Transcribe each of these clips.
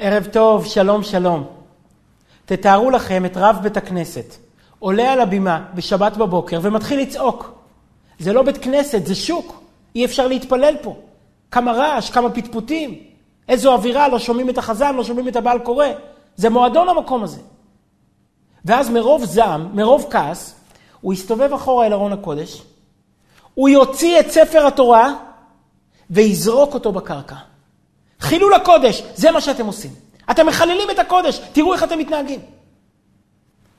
ערב טוב, שלום שלום. תתארו לכם את רב בית הכנסת, עולה על הבימה בשבת בבוקר ומתחיל לצעוק. זה לא בית כנסת, זה שוק, אי אפשר להתפלל פה. כמה רעש, כמה פטפוטים, איזו אווירה, לא שומעים את החזן, לא שומעים את הבעל קורא. זה מועדון המקום הזה. ואז מרוב זעם, מרוב כעס, הוא יסתובב אחורה אל ארון הקודש, הוא יוציא את ספר התורה ויזרוק אותו בקרקע. חילול הקודש, זה מה שאתם עושים. אתם מחללים את הקודש, תראו איך אתם מתנהגים.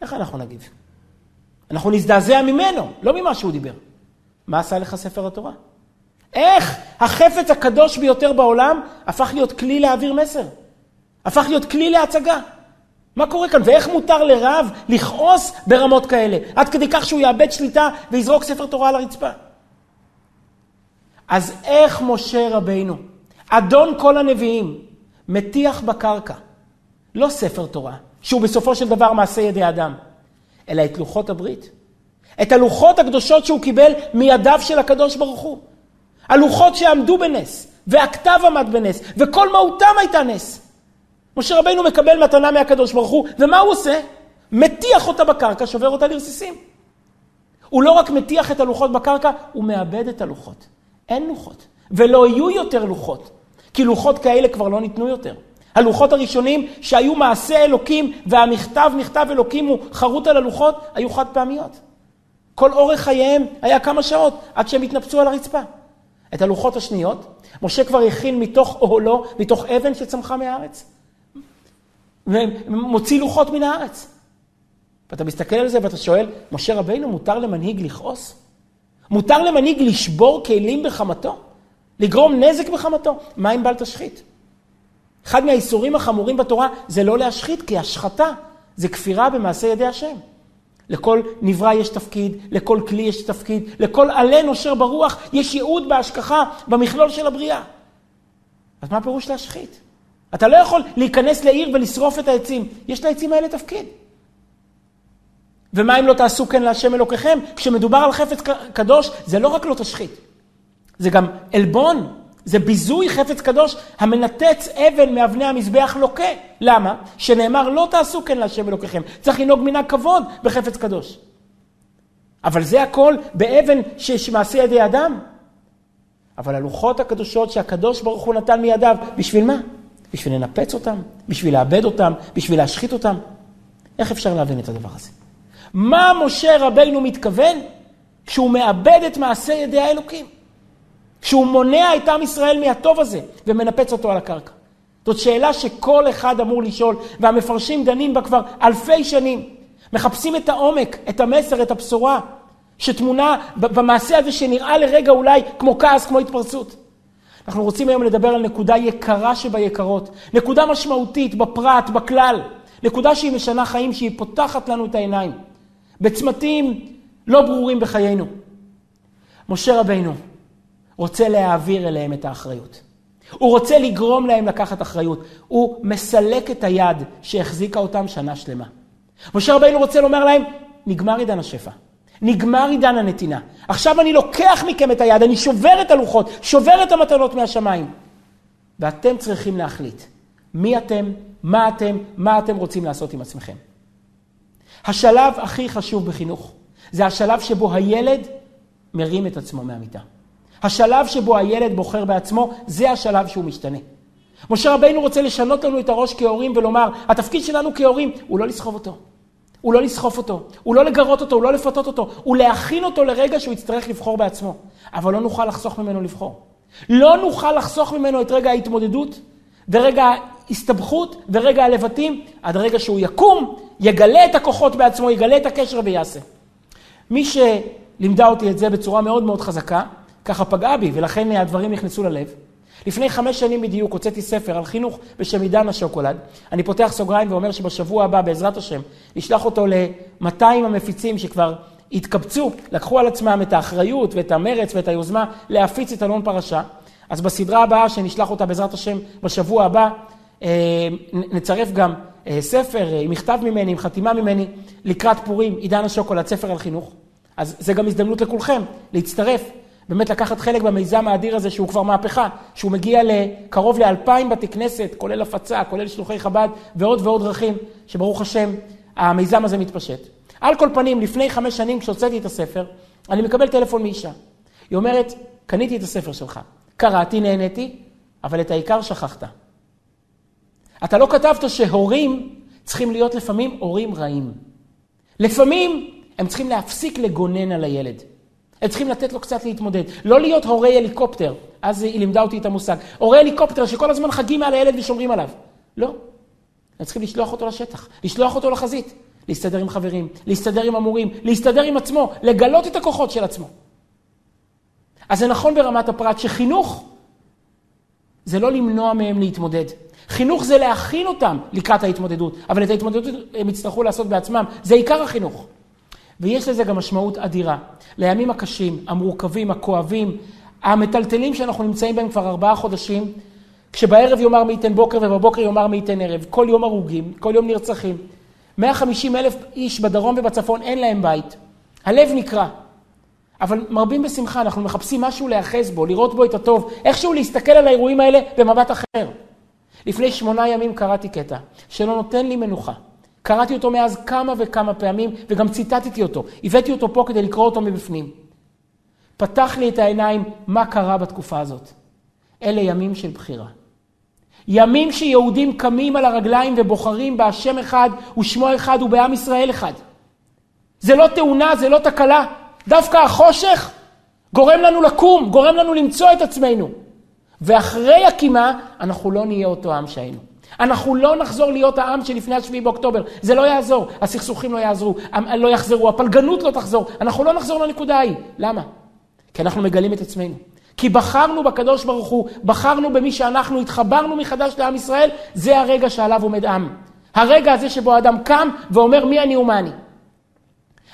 איך אנחנו נגיב? אנחנו נזדעזע ממנו, לא ממה שהוא דיבר. מה עשה לך ספר התורה? איך החפץ הקדוש ביותר בעולם הפך להיות כלי להעביר מסר? הפך להיות כלי להצגה. מה קורה כאן? ואיך מותר לרב לכעוס ברמות כאלה? עד כדי כך שהוא יאבד שליטה ויזרוק ספר תורה על הרצפה. אז איך משה רבינו, אדון כל הנביאים, מטיח בקרקע, לא ספר תורה, שהוא בסופו של דבר מעשה ידי אדם, אלא את לוחות הברית. את הלוחות הקדושות שהוא קיבל מידיו של הקדוש ברוך הוא. הלוחות שעמדו בנס, והכתב עמד בנס, וכל מהותם הייתה נס. משה רבינו מקבל מתנה מהקדוש ברוך הוא, ומה הוא עושה? מטיח אותה בקרקע, שובר אותה לרסיסים. הוא לא רק מטיח את הלוחות בקרקע, הוא מאבד את הלוחות. אין לוחות, ולא יהיו יותר לוחות, כי לוחות כאלה כבר לא ניתנו יותר. הלוחות הראשונים שהיו מעשה אלוקים והמכתב מכתב אלוקים הוא חרוט על הלוחות, היו חד פעמיות. כל אורך חייהם היה כמה שעות עד שהם התנפצו על הרצפה. את הלוחות השניות, משה כבר הכין מתוך אוהלו, מתוך אבן שצמחה מהארץ. ומוציא לוחות מן הארץ. ואתה מסתכל על זה ואתה שואל, משה רבינו, מותר למנהיג לכעוס? מותר למנהיג לשבור כלים בחמתו? לגרום נזק בחמתו? מה אם בל תשחית? אחד מהאיסורים החמורים בתורה זה לא להשחית, כי השחתה זה כפירה במעשה ידי השם. לכל נברא יש תפקיד, לכל כלי יש תפקיד, לכל עלה נושר ברוח יש ייעוד בהשגחה במכלול של הבריאה. אז מה פירוש להשחית? אתה לא יכול להיכנס לעיר ולשרוף את העצים. יש לעצים האלה תפקיד. ומה אם לא תעשו כן להשם אלוקיכם? כשמדובר על חפץ קדוש, זה לא רק לא תשחית, זה גם עלבון, זה ביזוי חפץ קדוש המנתץ אבן מאבני המזבח לוקה. למה? שנאמר לא תעשו כן להשם אלוקיכם. צריך לנהוג מנהג כבוד בחפץ קדוש. אבל זה הכל באבן שמעשה ידי אדם. אבל הלוחות הקדושות שהקדוש ברוך הוא נתן מידיו, בשביל מה? בשביל לנפץ אותם? בשביל לאבד אותם? בשביל להשחית אותם? איך אפשר להבין את הדבר הזה? מה משה רבינו מתכוון כשהוא מאבד את מעשה ידי האלוקים? כשהוא מונע את עם ישראל מהטוב הזה ומנפץ אותו על הקרקע. זאת שאלה שכל אחד אמור לשאול, והמפרשים דנים בה כבר אלפי שנים. מחפשים את העומק, את המסר, את הבשורה, שטמונה במעשה הזה שנראה לרגע אולי כמו כעס, כמו התפרצות. אנחנו רוצים היום לדבר על נקודה יקרה שביקרות, נקודה משמעותית בפרט, בכלל, נקודה שהיא משנה חיים, שהיא פותחת לנו את העיניים, בצמתים לא ברורים בחיינו. משה רבינו רוצה להעביר אליהם את האחריות. הוא רוצה לגרום להם לקחת אחריות. הוא מסלק את היד שהחזיקה אותם שנה שלמה. משה רבינו רוצה לומר להם, נגמר עידן השפע. נגמר עידן הנתינה. עכשיו אני לוקח מכם את היד, אני שובר את הלוחות, שובר את המתנות מהשמיים. ואתם צריכים להחליט מי אתם, מה אתם, מה אתם רוצים לעשות עם עצמכם. השלב הכי חשוב בחינוך זה השלב שבו הילד מרים את עצמו מהמיטה. השלב שבו הילד בוחר בעצמו, זה השלב שהוא משתנה. משה רבינו רוצה לשנות לנו את הראש כהורים ולומר, התפקיד שלנו כהורים הוא לא לסחוב אותו. הוא לא לסחוף אותו, הוא לא לגרות אותו, הוא לא לפתות אותו, הוא להכין אותו לרגע שהוא יצטרך לבחור בעצמו. אבל לא נוכל לחסוך ממנו לבחור. לא נוכל לחסוך ממנו את רגע ההתמודדות, ורגע ההסתבכות, ורגע הלבטים, עד רגע שהוא יקום, יגלה את הכוחות בעצמו, יגלה את הקשר ויעשה. מי שלימדה אותי את זה בצורה מאוד מאוד חזקה, ככה פגעה בי, ולכן הדברים נכנסו ללב. לפני חמש שנים בדיוק הוצאתי ספר על חינוך בשם עידן השוקולד. אני פותח סוגריים ואומר שבשבוע הבא, בעזרת השם, נשלח אותו ל-200 המפיצים שכבר התקבצו, לקחו על עצמם את האחריות ואת המרץ ואת היוזמה להפיץ את אלון פרשה. אז בסדרה הבאה, שנשלח אותה בעזרת השם בשבוע הבא, אה, נצרף גם אה, ספר אה, עם מכתב ממני, עם חתימה ממני, לקראת פורים, עידן השוקולד, ספר על חינוך. אז זה גם הזדמנות לכולכם להצטרף באמת לקחת חלק במיזם האדיר הזה שהוא כבר מהפכה, שהוא מגיע לקרוב לאלפיים בתי כנסת, כולל הפצה, כולל שלוחי חב"ד ועוד ועוד דרכים, שברוך השם המיזם הזה מתפשט. על כל פנים, לפני חמש שנים כשהוצאתי את הספר, אני מקבל טלפון מאישה. היא אומרת, קניתי את הספר שלך, קראתי, נהניתי, אבל את העיקר שכחת. אתה לא כתבת שהורים צריכים להיות לפעמים הורים רעים. לפעמים הם צריכים להפסיק לגונן על הילד. הם צריכים לתת לו קצת להתמודד. לא להיות הורי הליקופטר, אז היא לימדה אותי את המושג. הורי הליקופטר שכל הזמן חגים על הילד ושומרים עליו. לא. הם צריכים לשלוח אותו לשטח, לשלוח אותו לחזית, להסתדר עם חברים, להסתדר עם המורים, להסתדר עם עצמו, לגלות את הכוחות של עצמו. אז זה נכון ברמת הפרט שחינוך זה לא למנוע מהם להתמודד. חינוך זה להכין אותם לקראת ההתמודדות, אבל את ההתמודדות הם יצטרכו לעשות בעצמם, זה עיקר החינוך. ויש לזה גם משמעות אדירה. לימים הקשים, המורכבים, הכואבים, המטלטלים שאנחנו נמצאים בהם כבר ארבעה חודשים, כשבערב יאמר מי ייתן בוקר ובבוקר יאמר מי ייתן ערב, כל יום הרוגים, כל יום נרצחים. 150 אלף איש בדרום ובצפון אין להם בית. הלב נקרע. אבל מרבים בשמחה, אנחנו מחפשים משהו להיאחז בו, לראות בו את הטוב, איכשהו להסתכל על האירועים האלה במבט אחר. לפני שמונה ימים קראתי קטע שלא נותן לי מנוחה. קראתי אותו מאז כמה וכמה פעמים, וגם ציטטתי אותו. הבאתי אותו פה כדי לקרוא אותו מבפנים. פתח לי את העיניים מה קרה בתקופה הזאת. אלה ימים של בחירה. ימים שיהודים קמים על הרגליים ובוחרים בהשם אחד ושמו אחד ובעם ישראל אחד. זה לא תאונה, זה לא תקלה. דווקא החושך גורם לנו לקום, גורם לנו למצוא את עצמנו. ואחרי הקימה, אנחנו לא נהיה אותו עם שהיינו. אנחנו לא נחזור להיות העם שלפני השביעי באוקטובר. זה לא יעזור. הסכסוכים לא יעזרו, לא יחזרו, הפלגנות לא תחזור. אנחנו לא נחזור לנקודה ההיא. למה? כי אנחנו מגלים את עצמנו. כי בחרנו בקדוש ברוך הוא, בחרנו במי שאנחנו, התחברנו מחדש לעם ישראל, זה הרגע שעליו עומד עם. הרגע הזה שבו האדם קם ואומר מי אני ומה אני.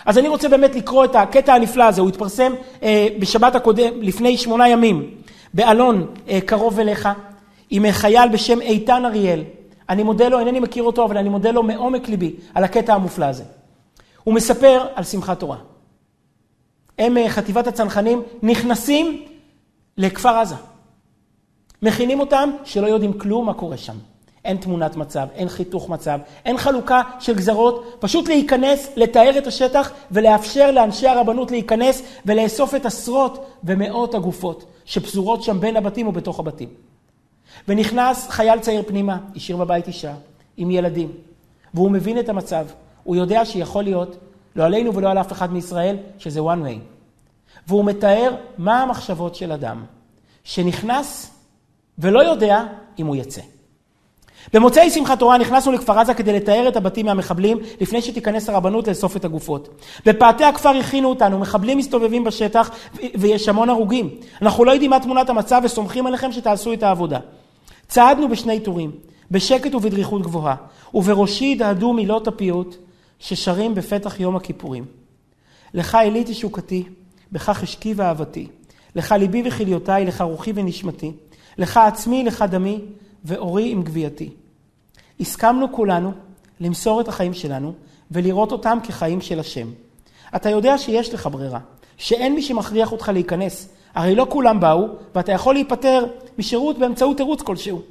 אז אני רוצה באמת לקרוא את הקטע הנפלא הזה, הוא התפרסם אה, בשבת הקודם, לפני שמונה ימים, באלון אה, קרוב אליך, עם חייל בשם איתן אריאל. אני מודה לו, אינני מכיר אותו, אבל אני מודה לו מעומק ליבי על הקטע המופלא הזה. הוא מספר על שמחת תורה. הם, אה, חטיבת הצנחנים, נכנסים לכפר עזה. מכינים אותם שלא יודעים כלום מה קורה שם. אין תמונת מצב, אין חיתוך מצב, אין חלוקה של גזרות, פשוט להיכנס, לתאר את השטח ולאפשר לאנשי הרבנות להיכנס ולאסוף את עשרות ומאות הגופות שפזורות שם בין הבתים ובתוך הבתים. ונכנס חייל צעיר פנימה, השאיר בבית אישה, עם ילדים, והוא מבין את המצב. הוא יודע שיכול להיות, לא עלינו ולא על אף אחד מישראל, שזה one way. והוא מתאר מה המחשבות של אדם שנכנס ולא יודע אם הוא יצא. במוצאי שמחת תורה נכנסנו לכפר עזה כדי לתאר את הבתים מהמחבלים לפני שתיכנס הרבנות לאסוף את הגופות. בפאתי הכפר הכינו אותנו, מחבלים מסתובבים בשטח ויש המון הרוגים. אנחנו לא יודעים מה תמונת המצב וסומכים עליכם שתעשו את העבודה. צעדנו בשני טורים, בשקט ובדריכות גבוהה, ובראשי הדהדו מילות הפיוט ששרים בפתח יום הכיפורים. לך אלי תשוקתי, בכך אשקי ואהבתי. לך ליבי וכליותיי, לך רוחי ונשמתי. לך עצמי, לך דמי, ואורי עם גבייתי. הסכמנו כולנו למסור את החיים שלנו ולראות אותם כחיים של השם. אתה יודע שיש לך ברירה, שאין מי שמכריח אותך להיכנס. הרי לא כולם באו, ואתה יכול להיפטר משירות באמצעות תירוץ כלשהו.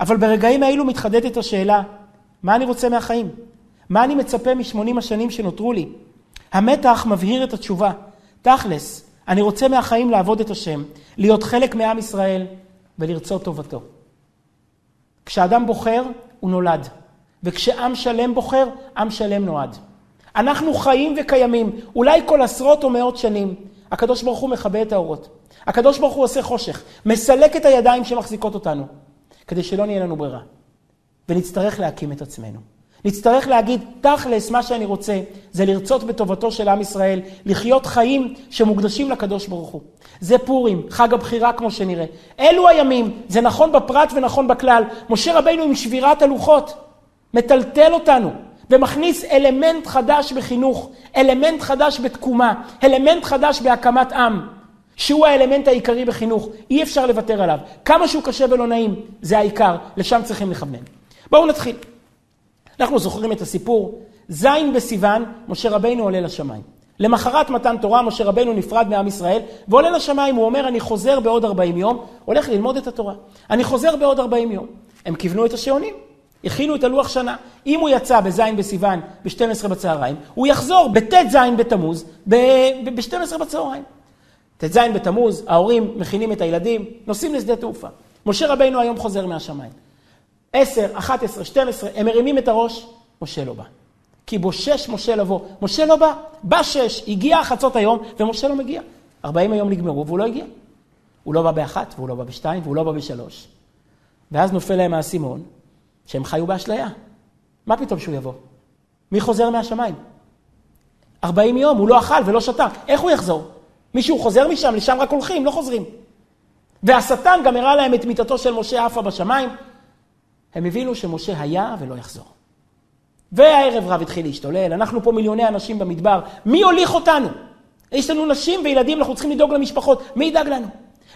אבל ברגעים האלו מתחדדת השאלה, מה אני רוצה מהחיים? מה אני מצפה משמונים השנים שנותרו לי? המתח מבהיר את התשובה. תכלס, אני רוצה מהחיים לעבוד את השם, להיות חלק מעם ישראל ולרצות טובתו. כשאדם בוחר, הוא נולד. וכשעם שלם בוחר, עם שלם נועד. אנחנו חיים וקיימים, אולי כל עשרות או מאות שנים. הקדוש ברוך הוא מכבה את האורות. הקדוש ברוך הוא עושה חושך, מסלק את הידיים שמחזיקות אותנו, כדי שלא נהיה לנו ברירה. ונצטרך להקים את עצמנו. נצטרך להגיד, תכלס, מה שאני רוצה זה לרצות בטובתו של עם ישראל, לחיות חיים שמוקדשים לקדוש ברוך הוא. זה פורים, חג הבחירה כמו שנראה. אלו הימים, זה נכון בפרט ונכון בכלל. משה רבינו עם שבירת הלוחות, מטלטל אותנו, ומכניס אלמנט חדש בחינוך, אלמנט חדש בתקומה, אלמנט חדש בהקמת עם, שהוא האלמנט העיקרי בחינוך. אי אפשר לוותר עליו. כמה שהוא קשה ולא נעים, זה העיקר, לשם צריכים לכוון. בואו נתחיל. אנחנו זוכרים את הסיפור, ז' בסיוון, משה רבינו עולה לשמיים. למחרת מתן תורה, משה רבנו נפרד מעם ישראל, ועולה לשמיים, הוא אומר, אני חוזר בעוד 40 יום, הולך ללמוד את התורה. אני חוזר בעוד 40 יום. הם כיוונו את השעונים, הכינו את הלוח שנה. אם הוא יצא בז' בסיוון ב-12 בצהריים, הוא יחזור בט"ז בתמוז ב-12 בצהריים. ט"ז בתמוז, ההורים מכינים את הילדים, נוסעים לשדה תעופה. משה רבינו היום חוזר מהשמיים. 10, 11, 12, הם מרימים את הראש, משה לא בא. כי בושש משה לבוא. משה לא בא, בא שש, הגיע חצות היום, ומשה לא מגיע. 40 היום נגמרו והוא לא הגיע. הוא לא בא באחת, והוא לא בא בשתיים, והוא לא בא בשלוש. ואז נופל להם האסימון, שהם חיו באשליה. מה פתאום שהוא יבוא? מי חוזר מהשמיים? 40 יום, הוא לא אכל ולא שתה. איך הוא יחזור? מישהו חוזר משם, לשם רק הולכים, לא חוזרים. והשטן גם הראה להם את מיטתו של משה עפה בשמיים. הם הבינו שמשה היה ולא יחזור. והערב רב התחיל להשתולל, אנחנו פה מיליוני אנשים במדבר, מי יוליך אותנו? יש לנו נשים וילדים, אנחנו צריכים לדאוג למשפחות, מי ידאג לנו?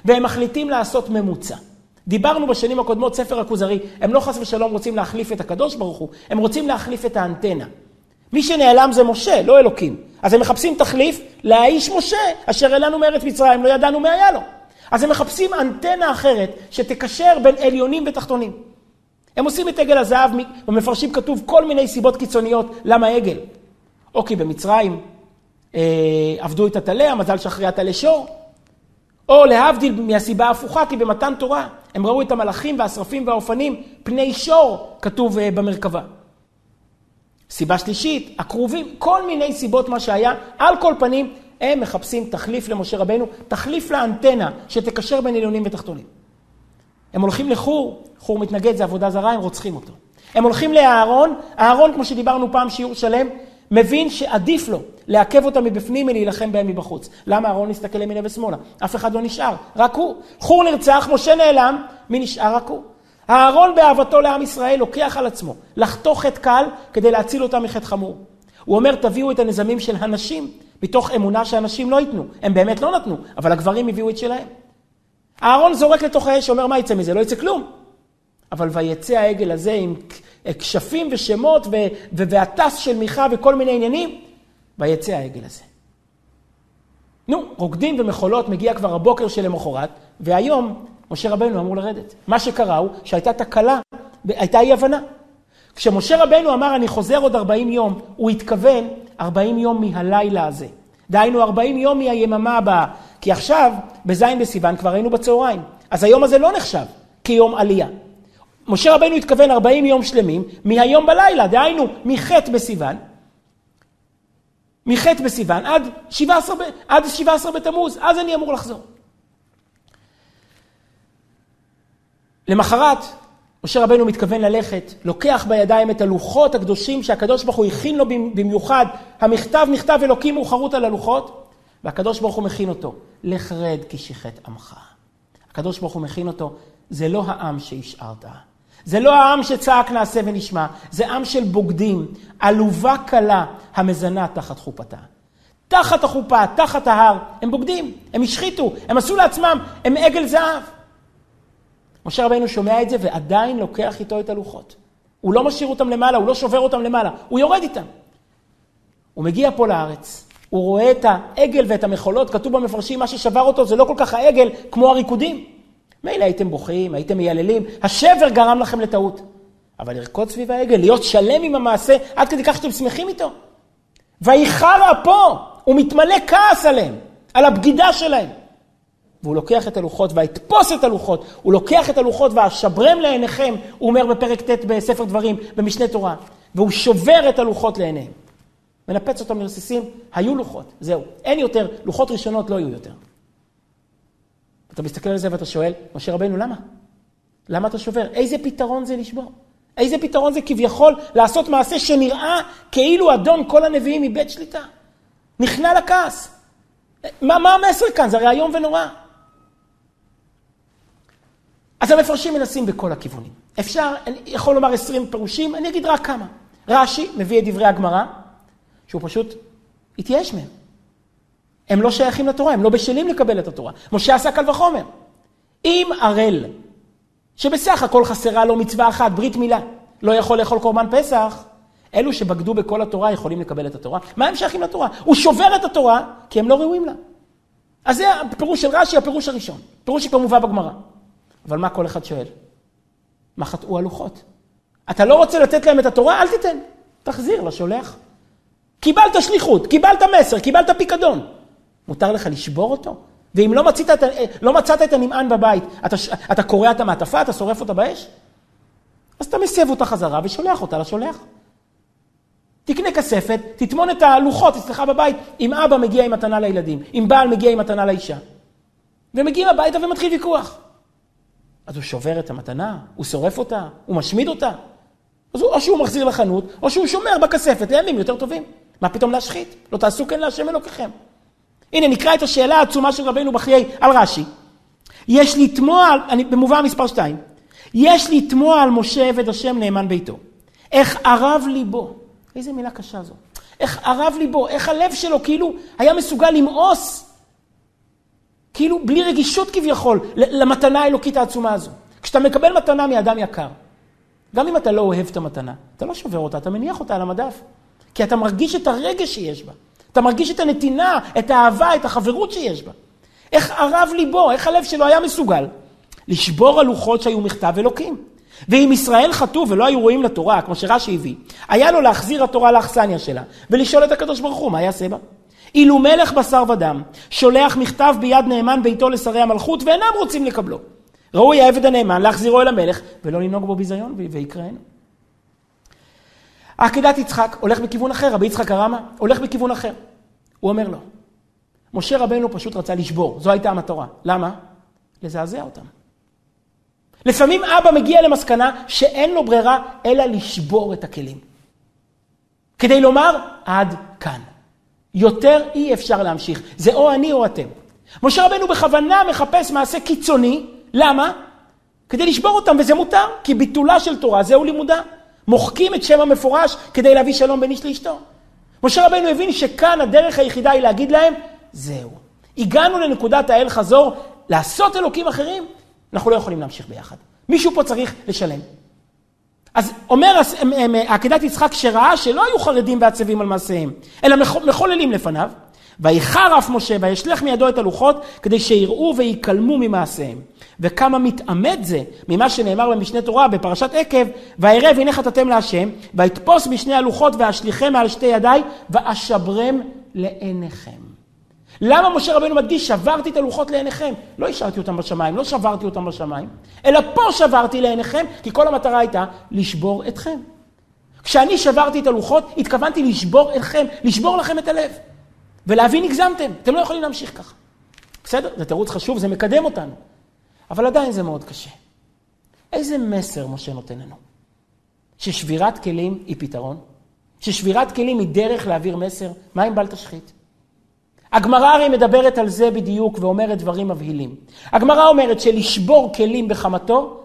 והם מחליטים לעשות ממוצע. דיברנו בשנים הקודמות, ספר הכוזרי, הם לא חס ושלום רוצים להחליף את הקדוש ברוך הוא, הם רוצים להחליף את האנטנה. מי שנעלם זה משה, לא אלוקים. אז הם מחפשים תחליף לאיש משה, אשר אלינו מארץ מצרים, לא ידענו מי היה לו. אז הם מחפשים אנטנה אחרת שתקשר בין עליונים ותחתונים. הם עושים את עגל הזהב, במפרשים כתוב כל מיני סיבות קיצוניות למה עגל. או כי במצרים אה, עבדו את הטלה, המזל שאחרי הטלה שור. או להבדיל מהסיבה ההפוכה, כי במתן תורה הם ראו את המלאכים והשרפים והאופנים, פני שור, כתוב אה, במרכבה. סיבה שלישית, הכרובים, כל מיני סיבות מה שהיה, על כל פנים, הם מחפשים תחליף למשה רבנו, תחליף לאנטנה שתקשר בין עליונים ותחתונים. הם הולכים לחור, חור מתנגד זה עבודה זרה, הם רוצחים אותו. הם הולכים לאהרון, אהרון, כמו שדיברנו פעם שיעור שלם, מבין שעדיף לו לעכב אותם מבפנים מלהילחם בהם מבחוץ. למה אהרון מסתכל ימינה ושמאלה? אף אחד לא נשאר, רק הוא. חור נרצח, משה נעלם, מי נשאר? רק הוא. אהרון באהבתו לעם ישראל לוקח על עצמו לחתוך חטא קל כדי להציל אותם מחטא חמור. הוא אומר, תביאו את הנזמים של הנשים, מתוך אמונה שהנשים לא ייתנו. הם באמת לא נתנו, אבל הגברים הביאו את שלהם. אהרון זורק לתוך האש, אומר, מה יצא מזה? לא יצא כלום. אבל ויצא העגל הזה עם כשפים ושמות והטס של מיכה וכל מיני עניינים, ויצא העגל הזה. נו, רוקדים ומחולות, מגיע כבר הבוקר שלמחרת, והיום משה רבנו אמור לרדת. מה שקרה הוא שהייתה תקלה, הייתה אי הבנה. כשמשה רבנו אמר, אני חוזר עוד 40 יום, הוא התכוון 40 יום מהלילה הזה. דהיינו 40 יום מהיממה הבאה. כי עכשיו, בז' בסיוון כבר היינו בצהריים. אז היום הזה לא נחשב כיום עלייה. משה רבנו התכוון 40 יום שלמים מהיום בלילה, דהיינו מח' בסיוון, מח' בסיוון עד 17, עד 17 בתמוז, אז אני אמור לחזור. למחרת, משה רבנו מתכוון ללכת, לוקח בידיים את הלוחות הקדושים שהקדוש ברוך הוא הכין לו במיוחד. המכתב נכתב אלוקים הוא חרוט על הלוחות, והקדוש ברוך הוא מכין אותו. לך רד כי שיחת עמך. הקדוש ברוך הוא מכין אותו, זה לא העם שהשארת. זה לא העם שצעק נעשה ונשמע, זה עם של בוגדים, עלובה קלה המזנה תחת חופתה. תחת החופה, תחת ההר, הם בוגדים, הם השחיתו, הם עשו לעצמם, הם עגל זהב. משה רבינו שומע את זה ועדיין לוקח איתו את הלוחות. הוא לא משאיר אותם למעלה, הוא לא שובר אותם למעלה, הוא יורד איתם. הוא מגיע פה לארץ, הוא רואה את העגל ואת המחולות, כתוב במפרשים, מה ששבר אותו זה לא כל כך העגל כמו הריקודים. מילא הייתם בוכים, הייתם מייללים, השבר גרם לכם לטעות. אבל לרקוד סביב העגל, להיות שלם עם המעשה, עד כדי כך שאתם שמחים איתו. ויחר אפו, הוא מתמלא כעס עליהם, על הבגידה שלהם. והוא לוקח את הלוחות, ויתפוס את הלוחות, הוא לוקח את הלוחות ואשברם לעיניכם, הוא אומר בפרק ט' בספר דברים, במשנה תורה, והוא שובר את הלוחות לעיניהם. מנפץ אותם לרסיסים, היו לוחות, זהו. אין יותר, לוחות ראשונות לא יהיו יותר. אתה מסתכל על זה ואתה שואל, משה רבנו, למה? למה אתה שובר? איזה פתרון זה לשבור? איזה פתרון זה כביכול לעשות מעשה שנראה כאילו אדון כל הנביאים מבית שליטה? נכנע לכעס. מה, מה המסר כאן? זה הרי איום ונורא. אז המפרשים מנסים בכל הכיוונים. אפשר, אני יכול לומר עשרים פירושים, אני אגיד רק כמה. רש"י מביא את דברי הגמרא, שהוא פשוט התייאש מהם. הם לא שייכים לתורה, הם לא בשלים לקבל את התורה. משה עשה קל וחומר. אם ערל, שבסך הכל חסרה לו מצווה אחת, ברית מילה, לא יכול לאכול קורבן פסח, אלו שבגדו בכל התורה יכולים לקבל את התורה. מה הם שייכים לתורה? הוא שובר את התורה כי הם לא ראויים לה. אז זה הפירוש של רש"י, הפירוש הראשון. פירוש שכבר מובא בגמרא. אבל מה כל אחד שואל? מה חטאו הלוחות? אתה לא רוצה לתת להם את התורה? אל תיתן. תחזיר לשולח. קיבלת שליחות, קיבלת מסר, קיבלת פיקדון. מותר לך לשבור אותו? ואם לא מצאת, את, לא מצאת את הנמען בבית, אתה, אתה קורע את המעטפה, אתה שורף אותה באש? אז אתה מסב אותה חזרה ושולח אותה לשולח. תקנה כספת, תטמון את הלוחות אצלך בבית, אם אבא מגיע עם מתנה לילדים, אם בעל מגיע עם מתנה לאישה. ומגיעים הביתה ומתחיל ויכוח. אז הוא שובר את המתנה, הוא שורף אותה, הוא משמיד אותה. אז הוא, או שהוא מחזיר לחנות, או שהוא שומר בכספת לימים יותר טובים. מה פתאום להשחית? לא תעשו כן להשם אלוקיכם. הנה, נקרא את השאלה העצומה של רבנו בחיי על רש"י. יש לתמוע, אני, במובן מספר 2, יש לתמוע על משה עבד השם נאמן ביתו. איך ערב ליבו, איזה מילה קשה זו, איך ערב ליבו, איך הלב שלו כאילו היה מסוגל למאוס, כאילו בלי רגישות כביכול, למתנה האלוקית העצומה הזו. כשאתה מקבל מתנה מאדם יקר, גם אם אתה לא אוהב את המתנה, אתה לא שובר אותה, אתה מניח אותה על המדף. כי אתה מרגיש את הרגש שיש בה. אתה מרגיש את הנתינה, את האהבה, את החברות שיש בה. איך ערב ליבו, איך הלב שלו היה מסוגל לשבור הלוחות שהיו מכתב אלוקים. ואם ישראל חטאו ולא היו רואים לתורה, כמו שרש"י הביא, היה לו להחזיר התורה לאכסניה שלה, ולשאול את הקדוש ברוך הוא, מה יעשה בה? אילו מלך בשר ודם שולח מכתב ביד נאמן ביתו לשרי המלכות ואינם רוצים לקבלו. ראוי העבד הנאמן להחזירו אל המלך ולא לנהוג בו ביזיון ויקראנו. עקדת יצחק הולך בכיוון אחר, רבי יצחק הרמה הולך בכיוון אחר. הוא אומר לו, משה רבנו פשוט רצה לשבור, זו הייתה המטרה. למה? לזעזע אותם. לפעמים אבא מגיע למסקנה שאין לו ברירה אלא לשבור את הכלים. כדי לומר, עד כאן. יותר אי אפשר להמשיך. זה או אני או אתם. משה רבנו בכוונה מחפש מעשה קיצוני, למה? כדי לשבור אותם, וזה מותר, כי ביטולה של תורה זהו לימודה. מוחקים את שם המפורש כדי להביא שלום בין איש לאשתו. משה רבנו הבין שכאן הדרך היחידה היא להגיד להם, זהו. הגענו לנקודת האל חזור, לעשות אלוקים אחרים, אנחנו לא יכולים להמשיך ביחד. מישהו פה צריך לשלם. אז אומר עקדת יצחק שראה שלא היו חרדים ועצבים על מעשיהם, אלא מחוללים לפניו, ויחר אף משה וישלח מידו את הלוחות כדי שיראו ויקלמו ממעשיהם. וכמה מתעמת זה ממה שנאמר במשנה תורה בפרשת עקב, וירא והנה חטאתם להשם, ויתפוס בשני הלוחות ואשליכם מעל שתי ידיי, ואשברם לעיניכם. למה משה רבנו מדגיש, שברתי את הלוחות לעיניכם? לא השארתי אותם בשמיים, לא שברתי אותם בשמיים, אלא פה שברתי לעיניכם, כי כל המטרה הייתה לשבור אתכם. כשאני שברתי את הלוחות, התכוונתי לשבור אתכם, לשבור לכם את הלב. ולהבין הגזמתם, אתם לא יכולים להמשיך ככה. בסדר, זה תירוץ חשוב, זה מקדם אותנו. אבל עדיין זה מאוד קשה. איזה מסר משה נותן לנו? ששבירת כלים היא פתרון? ששבירת כלים היא דרך להעביר מסר? מה אם בל תשחית? הגמרא הרי מדברת על זה בדיוק ואומרת דברים מבהילים. הגמרא אומרת שלשבור כלים בחמתו,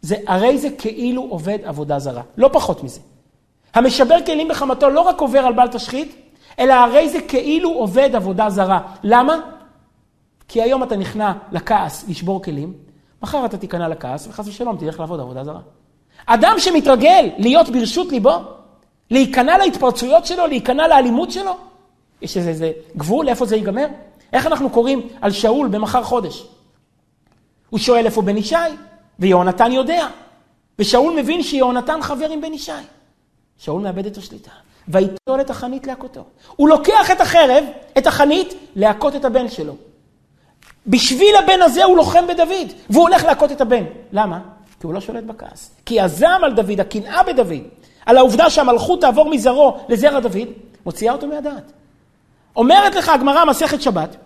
זה, הרי זה כאילו עובד עבודה זרה, לא פחות מזה. המשבר כלים בחמתו לא רק עובר על בל תשחית, אלא הרי זה כאילו עובד עבודה זרה. למה? כי היום אתה נכנע לכעס לשבור כלים, מחר אתה תיכנע לכעס, וחס ושלום תלך לעבוד עבודה זרה. אדם שמתרגל להיות ברשות ליבו, להיכנע להתפרצויות שלו, להיכנע לאלימות שלו, יש איזה, איזה גבול, איפה זה ייגמר? איך אנחנו קוראים על שאול במחר חודש? הוא שואל איפה בן ישי, ויהונתן יודע. ושאול מבין שיהונתן חבר עם בן ישי. שאול מאבד את השליטה. ויטול את החנית להכותו. הוא לוקח את החרב, את החנית, להכות את הבן שלו. בשביל הבן הזה הוא לוחם בדוד, והוא הולך להכות את הבן. למה? כי הוא לא שולט בכעס. כי הזעם על דוד, הקנאה בדוד, על העובדה שהמלכות תעבור מזרעו לזרע דוד, מוציאה אותו מהדעת. אומרת לך הגמרא, מסכת שבת,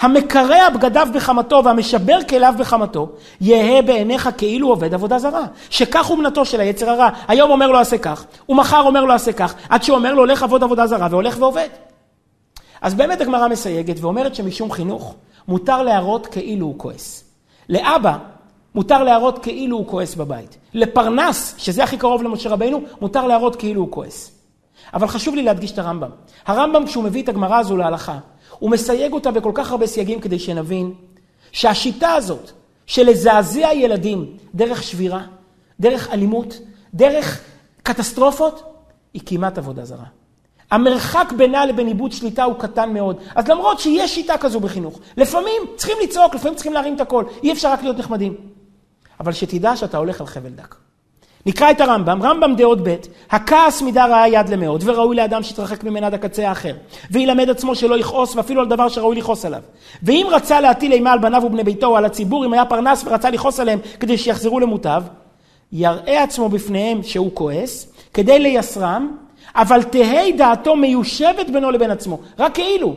המקרע בגדיו בחמתו והמשבר כליו בחמתו, יהא בעיניך כאילו עובד עבודה זרה. שכך אומנתו של היצר הרע. היום אומר לו עשה כך, ומחר אומר לו עשה כך, עד שהוא אומר לו הולך עבוד עבודה זרה, והולך ועובד. אז באמת הגמרא מסייגת ואומרת שמשום חינוך, מותר להראות כאילו הוא כועס. לאבא, מותר להראות כאילו הוא כועס בבית. לפרנס, שזה הכי קרוב למשה רבינו, מותר להראות כאילו הוא כועס. אבל חשוב לי להדגיש את הרמב"ם. הרמב"ם, כשהוא מביא את הגמרא הזו להלכה, הוא מסייג אותה בכל כך הרבה סייגים כדי שנבין שהשיטה הזאת של לזעזע ילדים דרך שבירה, דרך אלימות, דרך קטסטרופות, היא כמעט עבודה זרה. המרחק בינה לבין איבוד שליטה הוא קטן מאוד. אז למרות שיש שיטה כזו בחינוך, לפעמים צריכים לצעוק, לפעמים צריכים להרים את הקול. אי אפשר רק להיות נחמדים. אבל שתדע שאתה הולך על חבל דק. נקרא את הרמב"ם, רמב"ם דעות ב', הכעס מידה רעה היא עד למאוד, וראוי לאדם שיתרחק ממנה עד הקצה האחר, וילמד עצמו שלא יכעוס, ואפילו על דבר שראוי לכעוס עליו. ואם רצה להטיל אימה על בניו ובני ביתו או על הציבור, אם היה פרנס ורצה לכעוס עליהם כדי שיחזרו למוטב, יראה עצמו בפניהם שהוא כועס, כדי לייסרם, אבל תהא דעתו מיושבת בינו לבין עצמו, רק כאילו.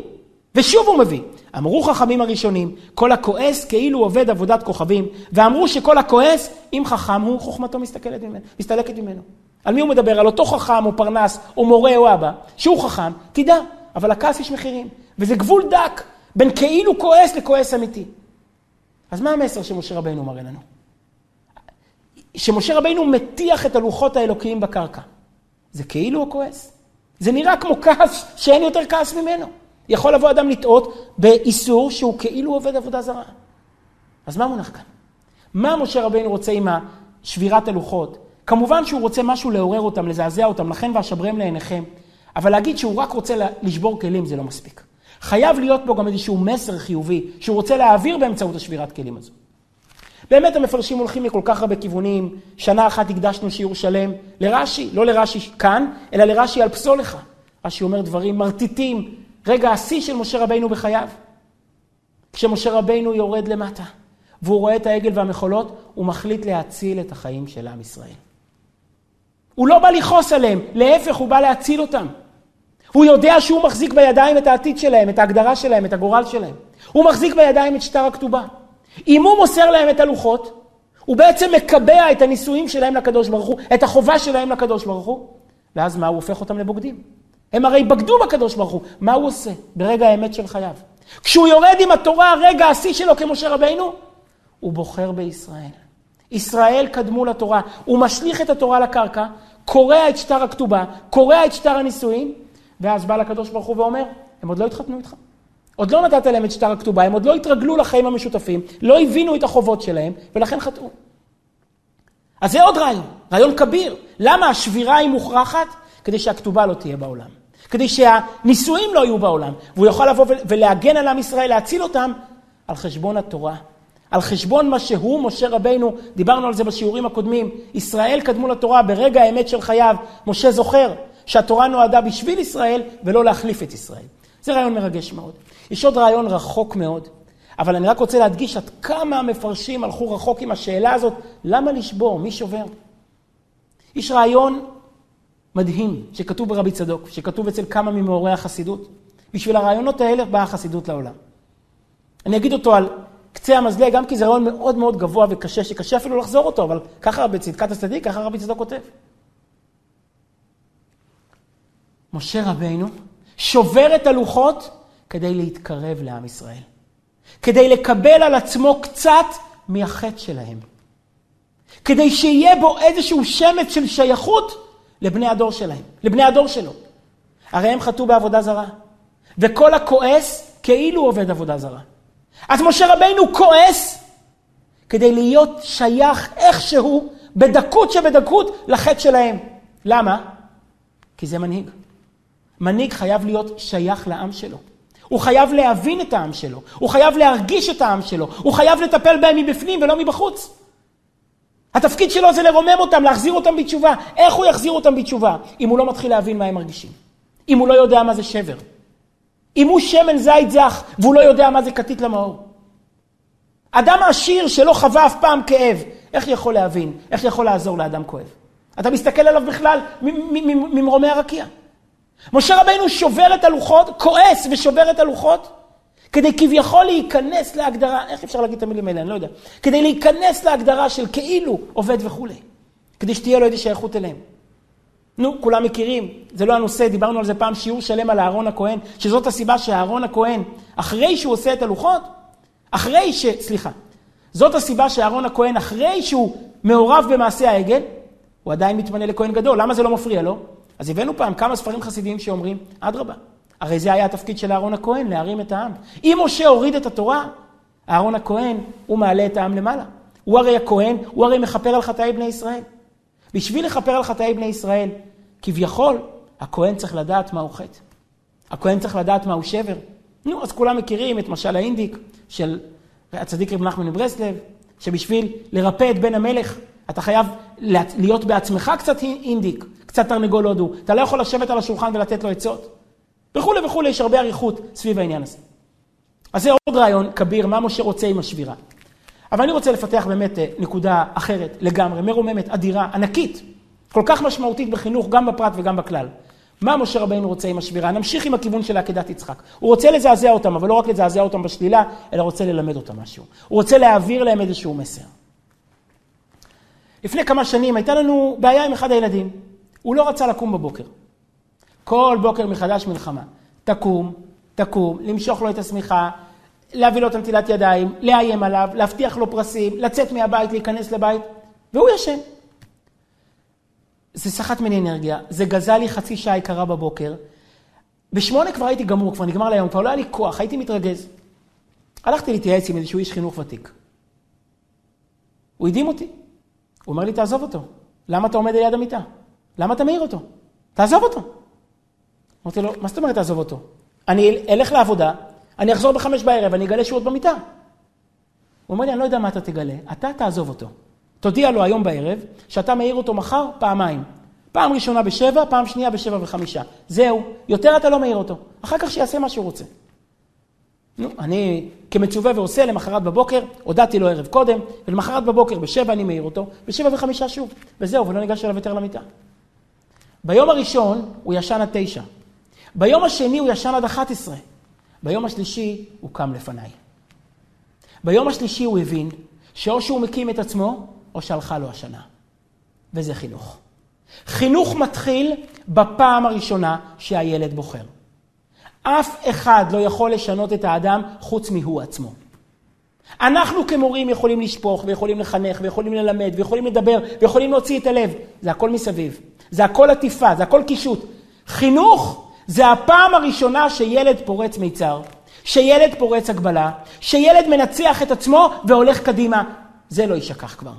ושוב הוא מביא, אמרו חכמים הראשונים, כל הכועס כאילו עובד עבודת כוכבים, ואמרו שכל הכועס, אם חכם הוא, חוכמתו מסתכלת ממנו, מסתלקת ממנו. על מי הוא מדבר? על אותו חכם או פרנס או מורה או אבא, שהוא חכם, תדע, אבל לכעס יש מחירים, וזה גבול דק בין כאילו כועס לכועס אמיתי. אז מה המסר שמשה רבינו מראה לנו? שמשה רבינו מטיח את הלוחות האלוקיים בקרקע. זה כאילו הוא כועס. זה נראה כמו כעס שאין יותר כעס ממנו. יכול לבוא אדם לטעות באיסור שהוא כאילו עובד עבודה זרה. אז מה מונח כאן? מה משה רבינו רוצה עם שבירת הלוחות? כמובן שהוא רוצה משהו לעורר אותם, לזעזע אותם, לכן ואשברם לעיניכם. אבל להגיד שהוא רק רוצה לשבור כלים זה לא מספיק. חייב להיות פה גם איזשהו מסר חיובי שהוא רוצה להעביר באמצעות השבירת כלים הזו. באמת המפרשים הולכים מכל כך הרבה כיוונים. שנה אחת הקדשנו שיעור שלם לרש"י, לא לרש"י כאן, אלא לרש"י על פסולך. רש"י אומר דברים מרטיטים, רגע השיא של משה רבינו בחייו. כשמשה רבינו יורד למטה, והוא רואה את העגל והמחולות, הוא מחליט להציל את החיים של עם ישראל. הוא לא בא לכעוס עליהם, להפך, הוא בא להציל אותם. הוא יודע שהוא מחזיק בידיים את העתיד שלהם, את ההגדרה שלהם, את הגורל שלהם. הוא מחזיק בידיים את שטר הכתובה. אם הוא מוסר להם את הלוחות, הוא בעצם מקבע את הנישואים שלהם לקדוש ברוך הוא, את החובה שלהם לקדוש ברוך הוא, ואז מה? הוא הופך אותם לבוגדים. הם הרי בגדו בקדוש ברוך הוא. מה הוא עושה ברגע האמת של חייו? כשהוא יורד עם התורה, רגע השיא שלו כמשה רבינו, הוא בוחר בישראל. ישראל קדמו לתורה. הוא משליך את התורה לקרקע, קורע את שטר הכתובה, קורע את שטר הנישואים, ואז בא לקדוש ברוך הוא ואומר, הם עוד לא התחתנו איתך. עוד לא נתת להם את שטר הכתובה, הם עוד לא התרגלו לחיים המשותפים, לא הבינו את החובות שלהם, ולכן חטאו. אז זה עוד רעיון, רעיון כביר. למה השבירה היא מוכרחת? כדי שהכתובה לא תהיה בעולם. כדי שהנישואים לא יהיו בעולם. והוא יכול לבוא ולהגן על עם ישראל, להציל אותם, על חשבון התורה. על חשבון מה שהוא, משה רבינו, דיברנו על זה בשיעורים הקודמים, ישראל קדמו לתורה ברגע האמת של חייו. משה זוכר שהתורה נועדה בשביל ישראל ולא להחליף את ישראל. זה רעיון מרגש מאוד. יש עוד רעיון רחוק מאוד, אבל אני רק רוצה להדגיש עד כמה המפרשים הלכו רחוק עם השאלה הזאת, למה לשבור? מי שובר? יש רעיון מדהים שכתוב ברבי צדוק, שכתוב אצל כמה ממאורי החסידות. בשביל הרעיונות האלה באה החסידות לעולם. אני אגיד אותו על קצה המזלג, גם כי זה רעיון מאוד מאוד גבוה וקשה, שקשה אפילו לחזור אותו, אבל ככה בצדקת הצדיק, ככה רבי צדוק כותב. משה רבינו שובר את הלוחות כדי להתקרב לעם ישראל. כדי לקבל על עצמו קצת מהחטא שלהם. כדי שיהיה בו איזשהו שמץ של שייכות לבני הדור שלהם, לבני הדור שלו. הרי הם חטאו בעבודה זרה. וכל הכועס כאילו עובד עבודה זרה. אז משה רבינו כועס כדי להיות שייך איכשהו, בדקות שבדקות, לחטא שלהם. למה? כי זה מנהיג. מנהיג חייב להיות שייך לעם שלו. הוא חייב להבין את העם שלו, הוא חייב להרגיש את העם שלו, הוא חייב לטפל בהם מבפנים ולא מבחוץ. התפקיד שלו זה לרומם אותם, להחזיר אותם בתשובה. איך הוא יחזיר אותם בתשובה? אם הוא לא מתחיל להבין מה הם מרגישים. אם הוא לא יודע מה זה שבר. אם הוא שמן זית זך והוא לא יודע מה זה כתית למאור. אדם עשיר שלא חווה אף פעם כאב, איך יכול להבין? איך יכול לעזור לאדם כואב? אתה מסתכל עליו בכלל ממרומי הרקיע. משה רבינו שובר את הלוחות, כועס ושובר את הלוחות, כדי כביכול להיכנס להגדרה, איך אפשר להגיד את המילים האלה, אני לא יודע, כדי להיכנס להגדרה של כאילו עובד וכולי, כדי שתהיה לו איזושהי שייכות אליהם. נו, כולם מכירים, זה לא הנושא, דיברנו על זה פעם שיעור שלם על אהרון הכהן, שזאת הסיבה שאהרון הכהן, אחרי שהוא עושה את הלוחות, אחרי ש... סליחה. זאת הסיבה שאהרון הכהן, אחרי שהוא מעורב במעשה העגל, הוא עדיין מתמנה לכהן גדול. למה זה לא מפריע לו? אז הבאנו פעם כמה ספרים חסידיים שאומרים, אדרבה, הרי זה היה התפקיד של אהרון הכהן, להרים את העם. אם משה הוריד את התורה, אהרון הכהן, הוא מעלה את העם למעלה. הוא הרי הכהן, הוא הרי מכפר על חטאי בני ישראל. בשביל לכפר על חטאי בני ישראל, כביכול, הכהן צריך לדעת מהו חטא. הכהן צריך לדעת מהו שבר. נו, אז כולם מכירים את משל האינדיק של הצדיק רב נחמן מברסלב, שבשביל לרפא את בן המלך, אתה חייב להיות בעצמך קצת אינדיק, קצת תרנגול הודו. אתה לא יכול לשבת על השולחן ולתת לו עצות. וכולי וכולי, יש הרבה אריכות סביב העניין הזה. אז זה עוד רעיון כביר, מה משה רוצה עם השבירה. אבל אני רוצה לפתח באמת אה, נקודה אחרת לגמרי, מרוממת, אדירה, ענקית, כל כך משמעותית בחינוך, גם בפרט וגם בכלל. מה משה רבינו רוצה עם השבירה? נמשיך עם הכיוון של עקדת יצחק. הוא רוצה לזעזע אותם, אבל לא רק לזעזע אותם בשלילה, אלא רוצה ללמד אותם משהו. הוא רוצה להעביר להם איזשהו מסר. לפני כמה שנים הייתה לנו בעיה עם אחד הילדים. הוא לא רצה לקום בבוקר. כל בוקר מחדש מלחמה. תקום, תקום, למשוך לו את השמיכה, להביא לו את הנטילת ידיים, לאיים עליו, להבטיח לו פרסים, לצאת מהבית, להיכנס לבית, והוא ישן. זה סחט ממני אנרגיה, זה גזל לי חצי שעה יקרה בבוקר. בשמונה כבר הייתי גמור, כבר נגמר ליום, כבר לא היה לי כוח, הייתי מתרגז. הלכתי להתייעץ עם איזשהו איש חינוך ותיק. הוא הדהים אותי. הוא אומר לי, תעזוב אותו. למה אתה עומד ליד המיטה? למה אתה מעיר אותו? תעזוב אותו. אמרתי לו, מה זאת אומרת תעזוב אותו? אני אלך לעבודה, אני אחזור בחמש בערב, אני אגלה שהוא עוד במיטה. הוא אומר לי, אני לא יודע מה אתה תגלה, אתה תעזוב אותו. תודיע לו היום בערב שאתה מעיר אותו מחר פעמיים. פעם ראשונה בשבע, פעם שנייה בשבע וחמישה. זהו, יותר אתה לא מעיר אותו. אחר כך שיעשה מה שהוא רוצה. נו, אני כמצווה ועושה למחרת בבוקר, הודעתי לו ערב קודם, ולמחרת בבוקר בשבע אני מעיר אותו, בשבע וחמישה שוב. וזהו, ולא ניגש אליו יותר למיטה. ביום הראשון הוא ישן עד תשע. ביום השני הוא ישן עד אחת עשרה. ביום השלישי הוא קם לפניי. ביום השלישי הוא הבין שאו שהוא מקים את עצמו, או שהלכה לו השנה. וזה חינוך. חינוך מתחיל בפעם הראשונה שהילד בוחר. אף אחד לא יכול לשנות את האדם חוץ מהוא עצמו. אנחנו כמורים יכולים לשפוך ויכולים לחנך ויכולים ללמד ויכולים לדבר ויכולים להוציא את הלב. זה הכל מסביב. זה הכל עטיפה, זה הכל קישוט. חינוך זה הפעם הראשונה שילד פורץ מיצר, שילד פורץ הגבלה, שילד מנצח את עצמו והולך קדימה. זה לא יישכח כבר.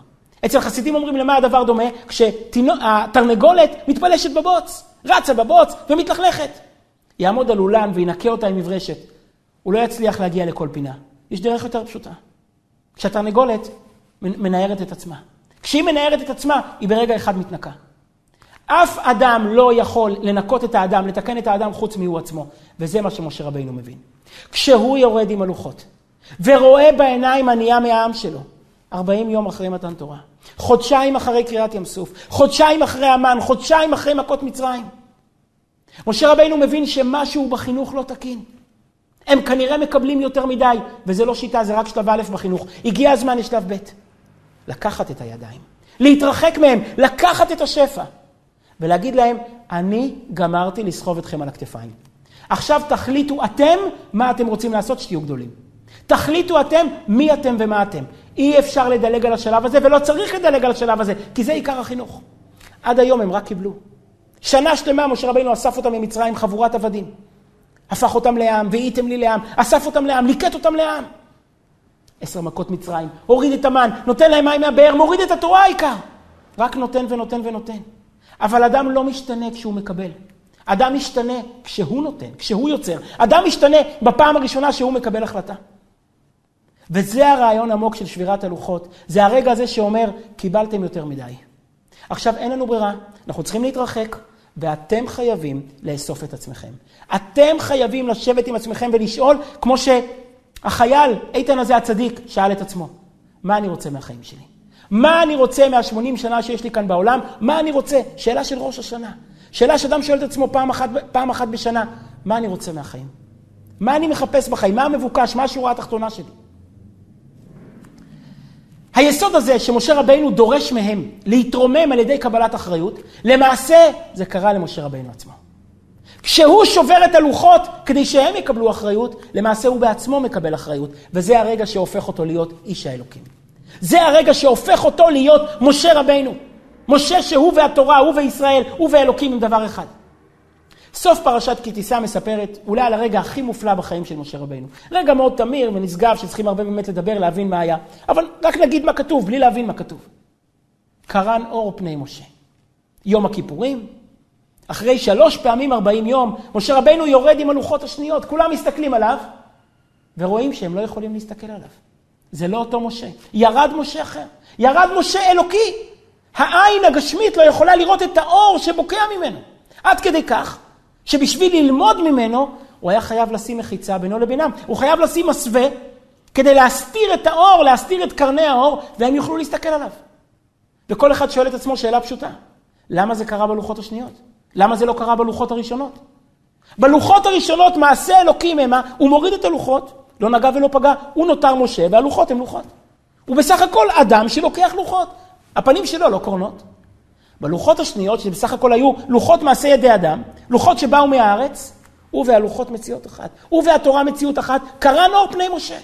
אצל חסידים אומרים למה הדבר דומה? כשהתרנגולת מתפלשת בבוץ, רצה בבוץ ומתלכלכת. יעמוד על אולן וינקה אותה עם מברשת. הוא לא יצליח להגיע לכל פינה. יש דרך יותר פשוטה. כשהתרנגולת מנערת את עצמה. כשהיא מנערת את עצמה, היא ברגע אחד מתנקה. אף אדם לא יכול לנקות את האדם, לתקן את האדם חוץ מהוא עצמו. וזה מה שמשה רבינו מבין. כשהוא יורד עם הלוחות, ורואה בעיניים ענייה מהעם שלו, 40 יום אחרי מתן תורה, חודשיים אחרי קריאת ים סוף, חודשיים אחרי המן, חודשיים אחרי מכות מצרים. משה רבינו מבין שמשהו בחינוך לא תקין. הם כנראה מקבלים יותר מדי, וזה לא שיטה, זה רק שלב א' בחינוך. הגיע הזמן לשלב ב'. לקחת את הידיים, להתרחק מהם, לקחת את השפע. ולהגיד להם, אני גמרתי לסחוב אתכם על הכתפיים. עכשיו תחליטו אתם מה אתם רוצים לעשות שתהיו גדולים. תחליטו אתם מי אתם ומה אתם. אי אפשר לדלג על השלב הזה, ולא צריך לדלג על השלב הזה, כי זה עיקר החינוך. עד היום הם רק קיבלו. שנה שלמה משה רבינו אסף אותם ממצרים חבורת עבדים. הפך אותם לעם, והייתם לי לעם, אסף אותם לעם, ליקט אותם לעם. עשר מכות מצרים, הוריד את המן, נותן להם מים מהבאר, מוריד את התורה העיקר. רק נותן ונותן ונותן. אבל אדם לא משתנה כשהוא מקבל. אדם משתנה כשהוא נותן, כשהוא יוצר. אדם משתנה בפעם הראשונה שהוא מקבל החלטה. וזה הרעיון עמוק של שבירת הלוחות. זה הרגע הזה שאומר, קיבלתם יותר מדי. עכשיו אין לנו ברירה, אנחנו צריכים להתרחק, ואתם חייבים לאסוף את עצמכם. אתם חייבים לשבת עם עצמכם ולשאול, כמו שהחייל, איתן הזה הצדיק, שאל את עצמו, מה אני רוצה מהחיים שלי? מה אני רוצה מהשמונים שנה שיש לי כאן בעולם? מה אני רוצה? שאלה של ראש השנה. שאלה שאדם שואל את עצמו פעם אחת, פעם אחת בשנה, מה אני רוצה מהחיים? מה אני מחפש בחיים? מה המבוקש? מה השורה התחתונה שלי? היסוד הזה שמשה רבינו דורש מהם להתרומם על ידי קבלת אחריות, למעשה זה קרה למשה רבינו עצמו. כשהוא שובר את הלוחות כדי שהם יקבלו אחריות, למעשה הוא בעצמו מקבל אחריות, וזה הרגע שהופך אותו להיות איש האלוקים. זה הרגע שהופך אותו להיות משה רבינו. משה שהוא והתורה, הוא וישראל, הוא ואלוקים עם דבר אחד. סוף פרשת כי תישא מספרת אולי על הרגע הכי מופלא בחיים של משה רבינו. רגע מאוד תמיר ונשגב שצריכים הרבה באמת לדבר, להבין מה היה. אבל רק נגיד מה כתוב, בלי להבין מה כתוב. קרן אור פני משה. יום הכיפורים, אחרי שלוש פעמים ארבעים יום, משה רבנו יורד עם הלוחות השניות, כולם מסתכלים עליו, ורואים שהם לא יכולים להסתכל עליו. זה לא אותו משה. ירד משה אחר. ירד משה אלוקי. העין הגשמית לא יכולה לראות את האור שבוקע ממנו. עד כדי כך, שבשביל ללמוד ממנו, הוא היה חייב לשים מחיצה בינו לבינם. הוא חייב לשים מסווה כדי להסתיר את האור, להסתיר את קרני האור, והם יוכלו להסתכל עליו. וכל אחד שואל את עצמו שאלה פשוטה, למה זה קרה בלוחות השניות? למה זה לא קרה בלוחות הראשונות? בלוחות הראשונות מעשה אלוקים המה, הוא מוריד את הלוחות, לא נגע ולא פגע, הוא נותר משה והלוחות הם לוחות. הוא בסך הכל אדם שלוקח לוחות, הפנים שלו לא קורנות. בלוחות השניות, שבסך הכל היו לוחות מעשה ידי אדם, לוחות שבאו מהארץ, הוא והלוחות מציאות אחת. הוא והתורה מציאות אחת, קרן אור פני משה.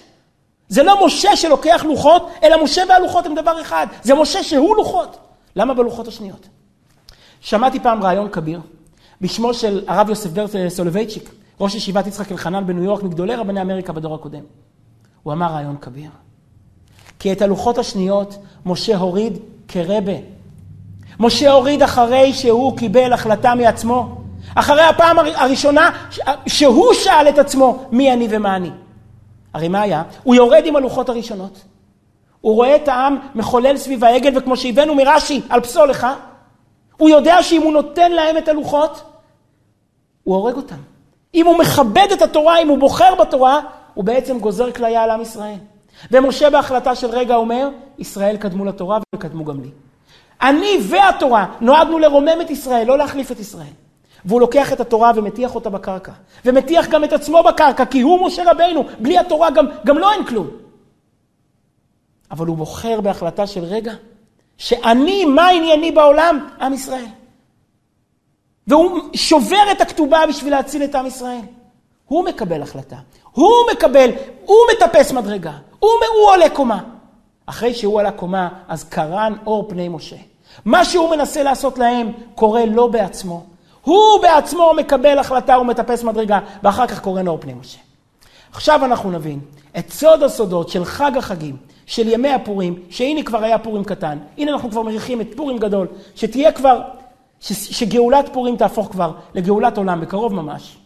זה לא משה שלוקח לוחות, אלא משה והלוחות הם דבר אחד. זה משה שהוא לוחות. למה בלוחות השניות? שמעתי פעם רעיון כביר, בשמו של הרב יוסף דר סולובייצ'יק, ראש ישיבת יצחק אלחנן בניו יורק, מגדולי רבני אמריקה בדור הקודם. הוא אמר רעיון כביר. כי את הלוחות השניות משה הוריד כרבה. משה הוריד אחרי שהוא קיבל החלטה מעצמו. אחרי הפעם הראשונה שהוא שאל את עצמו מי אני ומה אני. הרי מה היה? הוא יורד עם הלוחות הראשונות. הוא רואה את העם מחולל סביב העגל, וכמו שהבאנו מרש"י על פסולך, הוא יודע שאם הוא נותן להם את הלוחות, הוא הורג אותם. אם הוא מכבד את התורה, אם הוא בוחר בתורה, הוא בעצם גוזר כליה על עם ישראל. ומשה בהחלטה של רגע אומר, ישראל קדמו לתורה וקדמו גם לי. אני והתורה נועדנו לרומם את ישראל, לא להחליף את ישראל. והוא לוקח את התורה ומטיח אותה בקרקע. ומטיח גם את עצמו בקרקע, כי הוא משה רבינו. בלי התורה גם, גם לא אין כלום. אבל הוא בוחר בהחלטה של רגע, שאני, מה ענייני בעולם? עם ישראל. והוא שובר את הכתובה בשביל להציל את עם ישראל. הוא מקבל החלטה. הוא מקבל, הוא מטפס מדרגה. הוא, הוא עולה קומה. אחרי שהוא עלה קומה, אז קרן אור פני משה. מה שהוא מנסה לעשות להם קורה לא בעצמו. הוא בעצמו מקבל החלטה ומטפס מדרגה, ואחר כך קורא אור פני משה. עכשיו אנחנו נבין את סוד הסודות של חג החגים, של ימי הפורים, שהנה כבר היה פורים קטן, הנה אנחנו כבר מריחים את פורים גדול, שתהיה כבר, ש, שגאולת פורים תהפוך כבר לגאולת עולם, בקרוב ממש.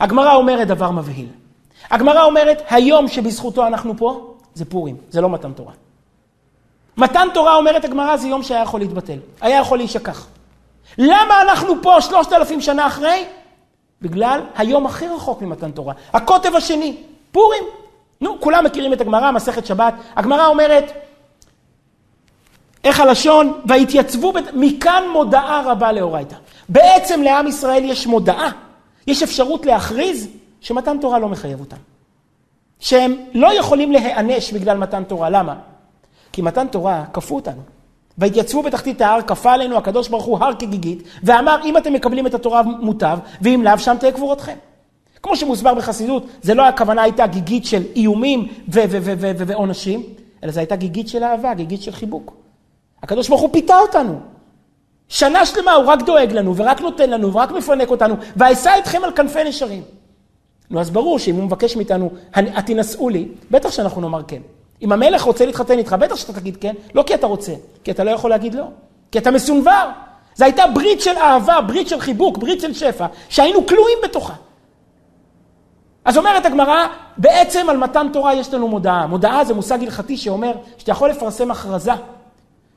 הגמרא אומרת דבר מבהיל. הגמרא אומרת, היום שבזכותו אנחנו פה, זה פורים, זה לא מתן תורה. מתן תורה, אומרת הגמרא, זה יום שהיה יכול להתבטל, היה יכול להישכח. למה אנחנו פה שלושת אלפים שנה אחרי? בגלל היום הכי רחוק ממתן תורה. הקוטב השני, פורים. נו, כולם מכירים את הגמרא, מסכת שבת. הגמרא אומרת, איך הלשון? והתייצבו, בת... מכאן מודעה רבה לאורייתא. בעצם לעם ישראל יש מודעה, יש אפשרות להכריז שמתן תורה לא מחייב אותם. שהם לא יכולים להיענש בגלל מתן תורה. למה? כי מתן תורה כפו אותנו. והתייצבו בתחתית ההר, כפה עלינו הקדוש ברוך הוא הר כגיגית, ואמר, אם אתם מקבלים את התורה מוטב, ואם לאו, שם תהיה קבורתכם. כמו שמוסבר בחסידות, זה לא הכוונה הייתה גיגית של איומים ועונשים, אלא זו הייתה גיגית של אהבה, גיגית של חיבוק. הקדוש ברוך הוא פיתה אותנו. שנה שלמה הוא רק דואג לנו, ורק נותן לנו, ורק מפנק אותנו, ואשא אתכם על כנפי נשרים. נו, אז ברור שאם הוא מבקש מאיתנו, התינשאו לי, בטח שאנחנו נאמר כן. אם המלך רוצה להתחתן איתך, בטח שאתה תגיד כן, לא כי אתה רוצה, כי אתה לא יכול להגיד לא. כי אתה מסונבר. זו הייתה ברית של אהבה, ברית של חיבוק, ברית של שפע, שהיינו כלואים בתוכה. אז אומרת הגמרא, בעצם על מתן תורה יש לנו מודעה. מודעה זה מושג הלכתי שאומר שאתה יכול לפרסם הכרזה,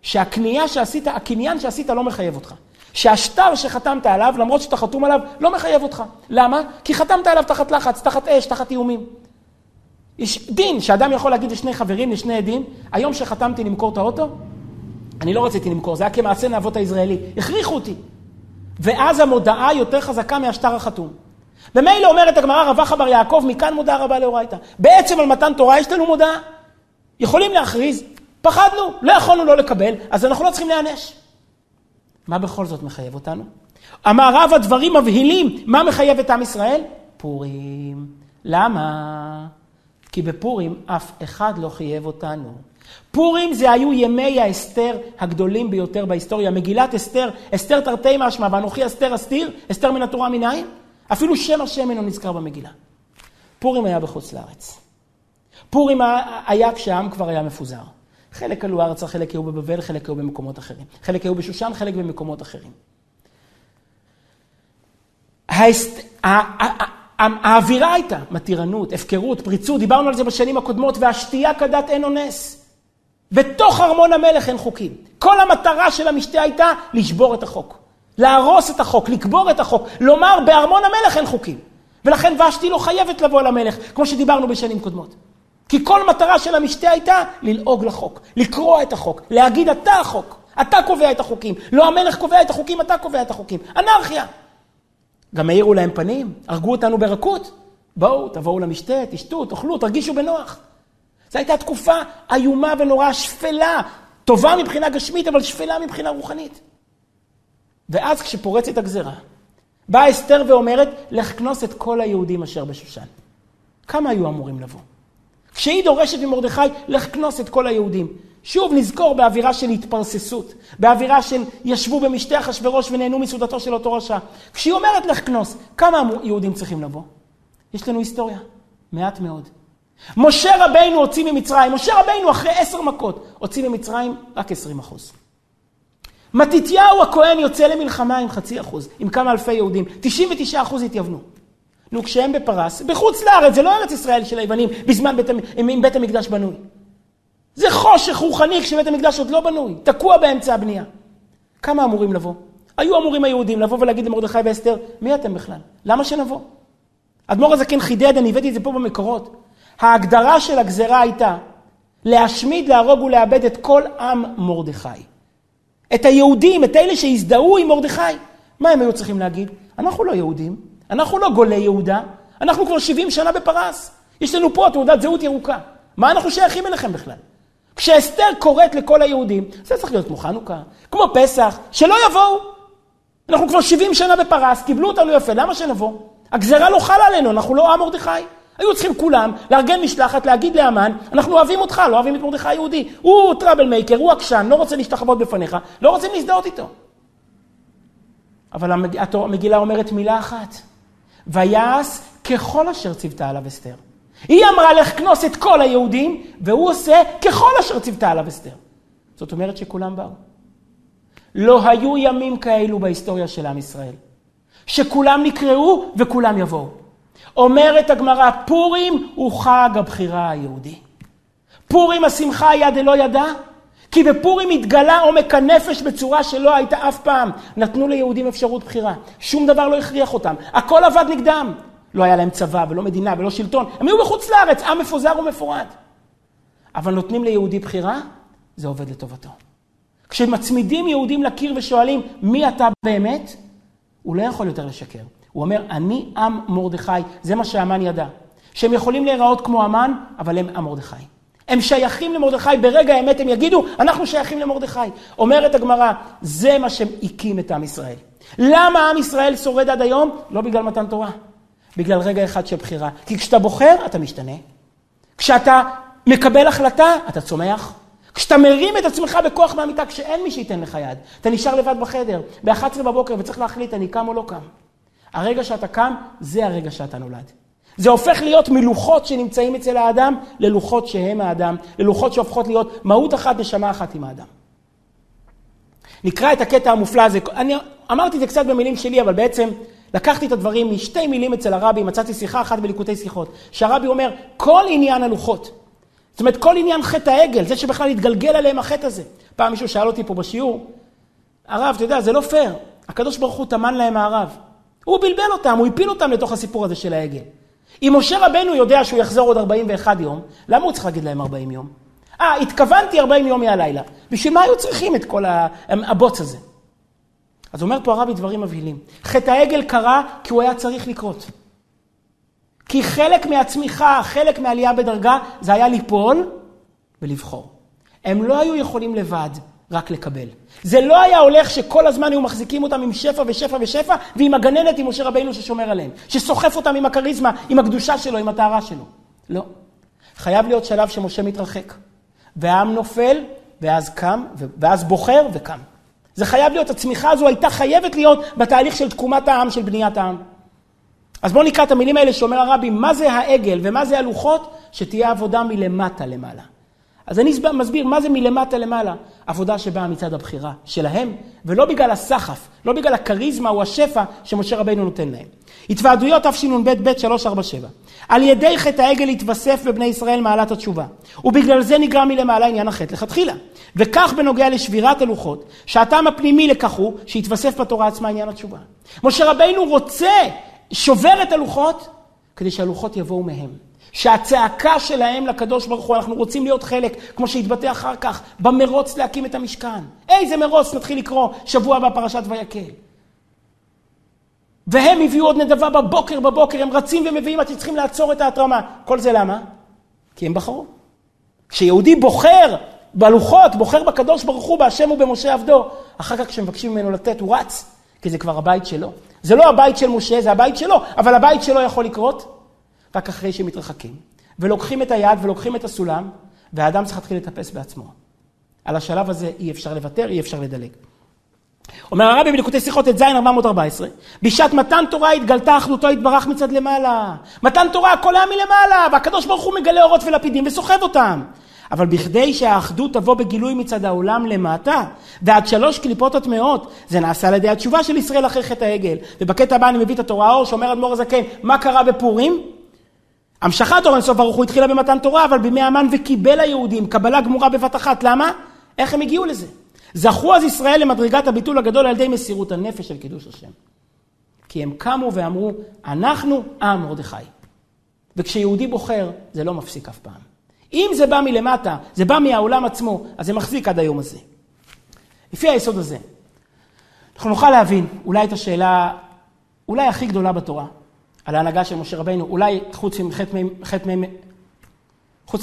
שהקנייה שעשית, הקניין שעשית לא מחייב אותך. שהשטר שחתמת עליו, למרות שאתה חתום עליו, לא מחייב אותך. למה? כי חתמת עליו תחת לחץ, תחת אש, תחת איומים. יש דין שאדם יכול להגיד לשני חברים, לשני עדים, היום שחתמתי למכור את האוטו, אני לא רציתי למכור, זה היה כמעשה נאבות הישראלי, הכריחו אותי. ואז המודעה יותר חזקה מהשטר החתום. במילא אומרת הגמרא רבחה בר יעקב, מכאן מודעה רבה לאורייתא. בעצם על מתן תורה יש לנו מודעה. יכולים להכריז, פחדנו, לא יכולנו לא לקבל, אז אנחנו לא צריכים להיענש. מה בכל זאת מחייב אותנו? אמר רב הדברים מבהילים, מה מחייב את עם ישראל? פורים. למה? כי בפורים אף אחד לא חייב אותנו. פורים זה היו ימי האסתר הגדולים ביותר בהיסטוריה. מגילת אסתר, אסתר תרתי משמע, ואנוכי אסתר אסתיר, אסתר מן התורה מנין? אפילו שם השם אינו נזכר במגילה. פורים היה בחוץ לארץ. פורים היה כשהעם כבר היה מפוזר. חלק עלו ארצה, חלק היו בבבל, חלק היו במקומות אחרים. חלק היו בשושן, חלק במקומות אחרים. האווירה הייתה מתירנות, הפקרות, פריצות, דיברנו על זה בשנים הקודמות, והשתייה כדת אין אונס. בתוך ארמון המלך אין חוקים. כל המטרה של המשתה הייתה לשבור את החוק. להרוס את החוק, לקבור את החוק, לומר בארמון המלך אין חוקים. ולכן ושתי לא חייבת לבוא למלך, כמו שדיברנו בשנים קודמות. כי כל מטרה של המשתה הייתה ללעוג לחוק, לקרוע את החוק, להגיד אתה החוק, אתה קובע את החוקים. לא המלך קובע את החוקים, אתה קובע את החוקים. אנרכיה. גם האירו להם פנים, הרגו אותנו ברכות. בואו, תבואו למשתה, תשתו, תאכלו, תרגישו בנוח. זו הייתה תקופה איומה ונוראה, שפלה, טובה מבחינה גשמית, אבל שפלה מבחינה רוחנית. ואז כשפורצת הגזרה, באה אסתר ואומרת, לך כנוס את כל היהודים אשר בשושן. כמה היו אמורים לבוא? כשהיא דורשת ממרדכי, לך כנוס את כל היהודים. שוב נזכור באווירה של התפרססות, באווירה של ישבו במשתה אחשורוש ונהנו מסעודתו של אותו רשע. כשהיא אומרת לך כנוס, כמה יהודים צריכים לבוא? יש לנו היסטוריה, מעט מאוד. משה רבינו הוציא ממצרים, משה רבינו אחרי עשר מכות הוציא ממצרים רק עשרים אחוז. מתתיהו הכהן יוצא למלחמה עם חצי אחוז, עם כמה אלפי יהודים, 99 אחוז התייוונו. נו, כשהם בפרס, בחוץ לארץ, זה לא ארץ ישראל של היוונים, בזמן בית, עם בית המקדש בנוי. זה חושך רוחני כשבית המקדש עוד לא בנוי, תקוע באמצע הבנייה. כמה אמורים לבוא? היו אמורים היהודים לבוא ולהגיד למרדכי ואסתר, מי אתם בכלל? למה שנבוא? אדמו"ר הזקן חידד, אני הבאתי את זה פה במקורות. ההגדרה של הגזרה הייתה להשמיד, להרוג ולאבד את כל עם מרדכי. את היהודים, את אלה שהזדהו עם מרדכי. מה הם היו צריכים להגיד? אנחנו לא יהודים, אנחנו לא גולי יהודה, אנחנו כבר 70 שנה בפרס. יש לנו פה תעודת זהות ירוקה. מה אנחנו שייכים אליכם בכלל? כשאסתר קוראת לכל היהודים, זה צריך להיות כמו חנוכה, כמו פסח, שלא יבואו. אנחנו כבר 70 שנה בפרס, קיבלו אותנו יפה, למה שנבוא? הגזרה לא חלה עלינו, אנחנו לא עם מרדכי. היו צריכים כולם לארגן משלחת, להגיד לאמן, אנחנו אוהבים אותך, לא אוהבים את מרדכי היהודי. הוא טראבל מייקר, הוא עקשן, לא רוצה להשתחוות בפניך, לא רוצים להזדהות איתו. אבל המגילה אומרת מילה אחת, ויעש ככל אשר ציוותה עליו אסתר. היא אמרה לך כנוס את כל היהודים, והוא עושה ככל אשר ציוותה עליו אסתר. זאת אומרת שכולם באו. לא היו ימים כאלו בהיסטוריה של עם ישראל, שכולם נקראו וכולם יבואו. אומרת הגמרא, פורים הוא חג הבחירה היהודי. פורים השמחה היה דלא ידע, כי בפורים התגלה עומק הנפש בצורה שלא הייתה אף פעם. נתנו ליהודים אפשרות בחירה. שום דבר לא הכריח אותם. הכל עבד נגדם. לא היה להם צבא ולא מדינה ולא שלטון. הם היו בחוץ לארץ, עם מפוזר ומפורד. אבל נותנים ליהודי בחירה, זה עובד לטובתו. כשמצמידים יהודים לקיר ושואלים, מי אתה באמת? הוא לא יכול יותר לשקר. הוא אומר, אני עם מרדכי, זה מה שהמן ידע. שהם יכולים להיראות כמו המן, אבל הם עם מרדכי. הם שייכים למרדכי, ברגע האמת הם יגידו, אנחנו שייכים למרדכי. אומרת הגמרא, זה מה שהקים את עם ישראל. למה עם ישראל שורד עד היום? לא בגלל מתן תורה. בגלל רגע אחד של בחירה. כי כשאתה בוחר, אתה משתנה. כשאתה מקבל החלטה, אתה צומח. כשאתה מרים את עצמך בכוח מהמיטה, כשאין מי שייתן לך יד, אתה נשאר לבד בחדר, ב-11 בבוקר וצריך להחליט, אני קם או לא קם. הרגע שאתה קם, זה הרגע שאתה נולד. זה הופך להיות מלוחות שנמצאים אצל האדם ללוחות שהם האדם, ללוחות שהופכות להיות מהות אחת, נשמה אחת עם האדם. נקרא את הקטע המופלא הזה. אני אמרתי את זה קצת במילים שלי, אבל בעצם לקחתי את הדברים משתי מילים אצל הרבי, מצאתי שיחה אחת בליקוטי שיחות, שהרבי אומר, כל עניין הלוחות, זאת אומרת, כל עניין חטא העגל, זה שבכלל התגלגל עליהם החטא הזה. פעם מישהו שאל אותי פה בשיעור, הרב, אתה יודע, זה לא פייר. הקדוש ברוך הוא טמן להם הערב. הוא בלבל אותם, הוא הפיל אותם לתוך הסיפור הזה של העגל. אם משה רבנו יודע שהוא יחזור עוד 41 יום, למה הוא צריך להגיד להם 40 יום? אה, התכוונתי 40 יום מהלילה. בשביל מה היו צריכים את כל הבוץ הזה? אז אומר פה הרבי דברים מבהילים. חטא העגל קרה כי הוא היה צריך לקרות. כי חלק מהצמיחה, חלק מהעלייה בדרגה, זה היה ליפול ולבחור. הם לא היו יכולים לבד רק לקבל. זה לא היה הולך שכל הזמן היו מחזיקים אותם עם שפע ושפע ושפע, ועם הגננת עם משה רבינו ששומר עליהם. שסוחף אותם עם הכריזמה, עם הקדושה שלו, עם הטהרה שלו. לא. חייב להיות שלב שמשה מתרחק. והעם נופל, ואז קם, ואז בוחר וקם. זה חייב להיות, הצמיחה הזו הייתה חייבת להיות בתהליך של תקומת העם, של בניית העם. אז בואו נקרא את המילים האלה שאומר הרבי, מה זה העגל ומה זה הלוחות? שתהיה עבודה מלמטה למעלה. אז אני מסביר מה זה מלמטה למעלה. עבודה שבאה מצד הבחירה שלהם, ולא בגלל הסחף, לא בגלל הכריזמה או השפע שמשה רבינו נותן להם. התוועדויות תשנ"ב ב 347. על ידי חטא העגל התווסף בבני ישראל מעלת התשובה, ובגלל זה נגרם מלמעלה עניין החטא לכתחילה. וכך בנוגע לשבירת הלוחות, שהטעם הפנימי לכך הוא שהתווסף בתורה עצמה עניין התשובה. משה רבינו רוצה, שובר את הלוחות, כדי שהלוחות יבואו מהם. שהצעקה שלהם לקדוש ברוך הוא, אנחנו רוצים להיות חלק, כמו שהתבטא אחר כך, במרוץ להקים את המשכן. איזה מרוץ נתחיל לקרוא שבוע הבא פרשת ויקל. והם הביאו עוד נדבה בבוקר בבוקר, הם רצים ומביאים עד שצריכים לעצור את ההתרמה. כל זה למה? כי הם בחרו. כשיהודי בוחר בלוחות, בוחר בקדוש ברוך הוא, בהשם ובמשה עבדו, אחר כך כשמבקשים ממנו לתת, הוא רץ, כי זה כבר הבית שלו. זה לא הבית של משה, זה הבית שלו, אבל הבית שלו יכול לקרות רק אחרי שמתרחקים. ולוקחים את היד ולוקחים את הסולם, והאדם צריך להתחיל לטפס בעצמו. על השלב הזה אי אפשר לוותר, אי אפשר לדלג. אומר הרבי בליקוטי שיחות ט"ז 414, בשעת מתן תורה התגלתה אחדותו יתברך מצד למעלה. מתן תורה הכל היה מלמעלה, והקדוש ברוך הוא מגלה אורות ולפידים וסוחב אותם. אבל בכדי שהאחדות תבוא בגילוי מצד העולם למטה, ועד שלוש קליפות הטמעות, זה נעשה על ידי התשובה של ישראל אחרי חטא העגל. ובקטע הבא אני מביא את התורה האור, שאומר אדמו"ר הזקן, מה קרה בפורים? המשכת אור אינסוף ברוך הוא התחילה במתן תורה, אבל בימי המן וקיבל היהודים קבלה גמורה בבת אחת. למה? איך הם הגיעו לזה? זכו אז ישראל למדרגת הביטול הגדול על ידי מסירות הנפש של קידוש השם. כי הם קמו ואמרו, אנחנו עם מרדכי. וכשיהודי בוחר, זה לא מפסיק אף פעם. אם זה בא מלמטה, זה בא מהעולם עצמו, אז זה מחזיק עד היום הזה. לפי היסוד הזה, אנחנו נוכל להבין אולי את השאלה, אולי הכי גדולה בתורה, על ההנהגה של משה רבינו, אולי חוץ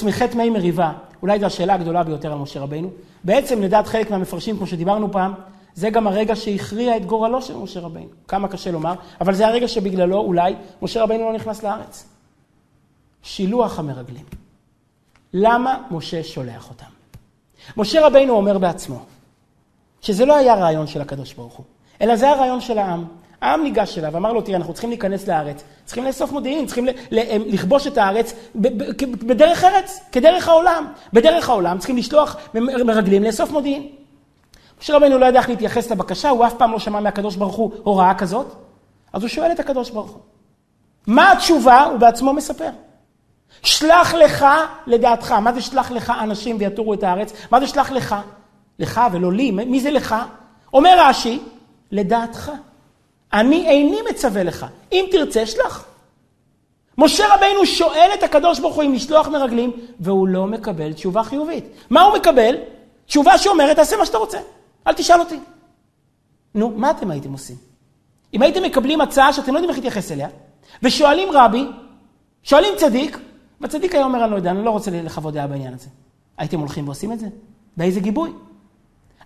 מחטא מי מריבה, אולי זו השאלה הגדולה ביותר על משה רבינו. בעצם לדעת חלק מהמפרשים, כמו שדיברנו פעם, זה גם הרגע שהכריע את גורלו של משה רבינו. כמה קשה לומר, אבל זה הרגע שבגללו אולי משה רבינו לא נכנס לארץ. שילוח המרגלים. למה משה שולח אותם? משה רבינו אומר בעצמו, שזה לא היה רעיון של הקדוש ברוך הוא, אלא זה הרעיון של העם. העם ניגש אליו, אמר לו, תראה, אנחנו צריכים להיכנס לארץ, צריכים לאסוף מודיעין, צריכים לכבוש את הארץ בדרך ארץ, כדרך העולם. בדרך העולם צריכים לשלוח מרגלים לאסוף מודיעין. משה רבנו לא ידע איך להתייחס לבקשה, הוא אף פעם לא שמע מהקדוש ברוך הוא הוראה כזאת, אז הוא שואל את הקדוש ברוך הוא. מה התשובה? הוא בעצמו מספר. שלח לך לדעתך. מה זה שלח לך אנשים ויתורו את הארץ? מה זה שלח לך? לך ולא לי. מי זה לך? אומר רש"י, לדעתך. אני איני מצווה לך, אם תרצה שלח. משה רבינו שואל את הקדוש ברוך הוא אם לשלוח מרגלים, והוא לא מקבל תשובה חיובית. מה הוא מקבל? תשובה שאומרת, תעשה מה שאתה רוצה, אל תשאל אותי. נו, מה אתם הייתם עושים? אם הייתם מקבלים הצעה שאתם לא יודעים איך להתייחס אליה, ושואלים רבי, שואלים צדיק, והצדיק היה אומר, אני לא יודע, אני לא רוצה לחוות דעה בעניין הזה. הייתם הולכים ועושים את זה? באיזה גיבוי?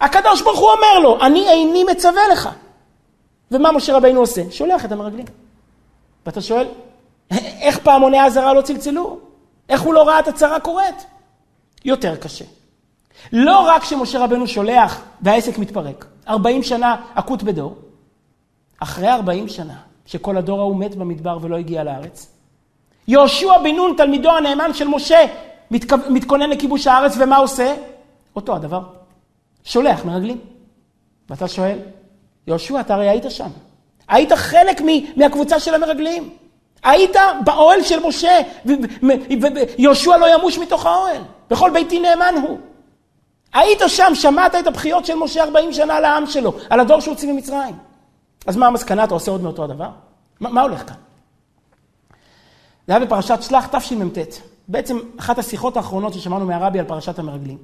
הקדוש ברוך הוא אומר לו, אני איני מצווה לך. ומה משה רבינו עושה? שולח את המרגלים. ואתה שואל, איך פעמוני האזהרה לא צלצלו? איך הוא לא ראה את הצרה קורית? יותר קשה. לא רק שמשה רבנו שולח והעסק מתפרק, 40 שנה עקות בדור, אחרי 40 שנה, שכל הדור ההוא מת במדבר ולא הגיע לארץ, יהושע בן נון, תלמידו הנאמן של משה, מתכו... מתכונן לכיבוש הארץ, ומה עושה? אותו הדבר. שולח מרגלים. ואתה שואל, יהושע, אתה הרי היית שם. היית חלק מהקבוצה של המרגלים. היית באוהל של משה, ויהושע לא ימוש מתוך האוהל. בכל ביתי נאמן הוא. היית שם, שמעת את הבכיות של משה 40 שנה לעם שלו, על הדור שהוציא ממצרים. אז מה המסקנה? אתה עושה עוד מאותו הדבר? מה, מה הולך כאן? זה היה בפרשת שלח תשמ"ט. בעצם אחת השיחות האחרונות ששמענו מהרבי על פרשת המרגלים.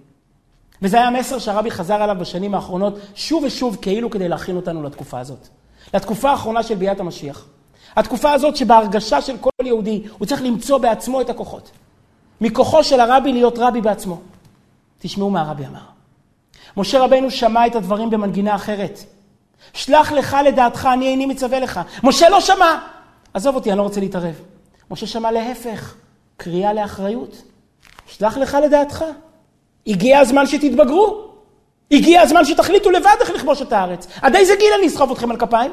וזה היה המסר שהרבי חזר עליו בשנים האחרונות, שוב ושוב, כאילו כדי להכין אותנו לתקופה הזאת. לתקופה האחרונה של ביאת המשיח. התקופה הזאת שבהרגשה של כל יהודי, הוא צריך למצוא בעצמו את הכוחות. מכוחו של הרבי להיות רבי בעצמו. תשמעו מה הרבי אמר. משה רבנו שמע את הדברים במנגינה אחרת. שלח לך לדעתך, אני איני מצווה לך. משה לא שמע. עזוב אותי, אני לא רוצה להתערב. משה שמע להפך, קריאה לאחריות. שלח לך לדעתך. הגיע הזמן שתתבגרו. הגיע הזמן שתחליטו לבד איך לכבוש את הארץ. עד איזה גיל אני אסחוב אתכם על כפיים?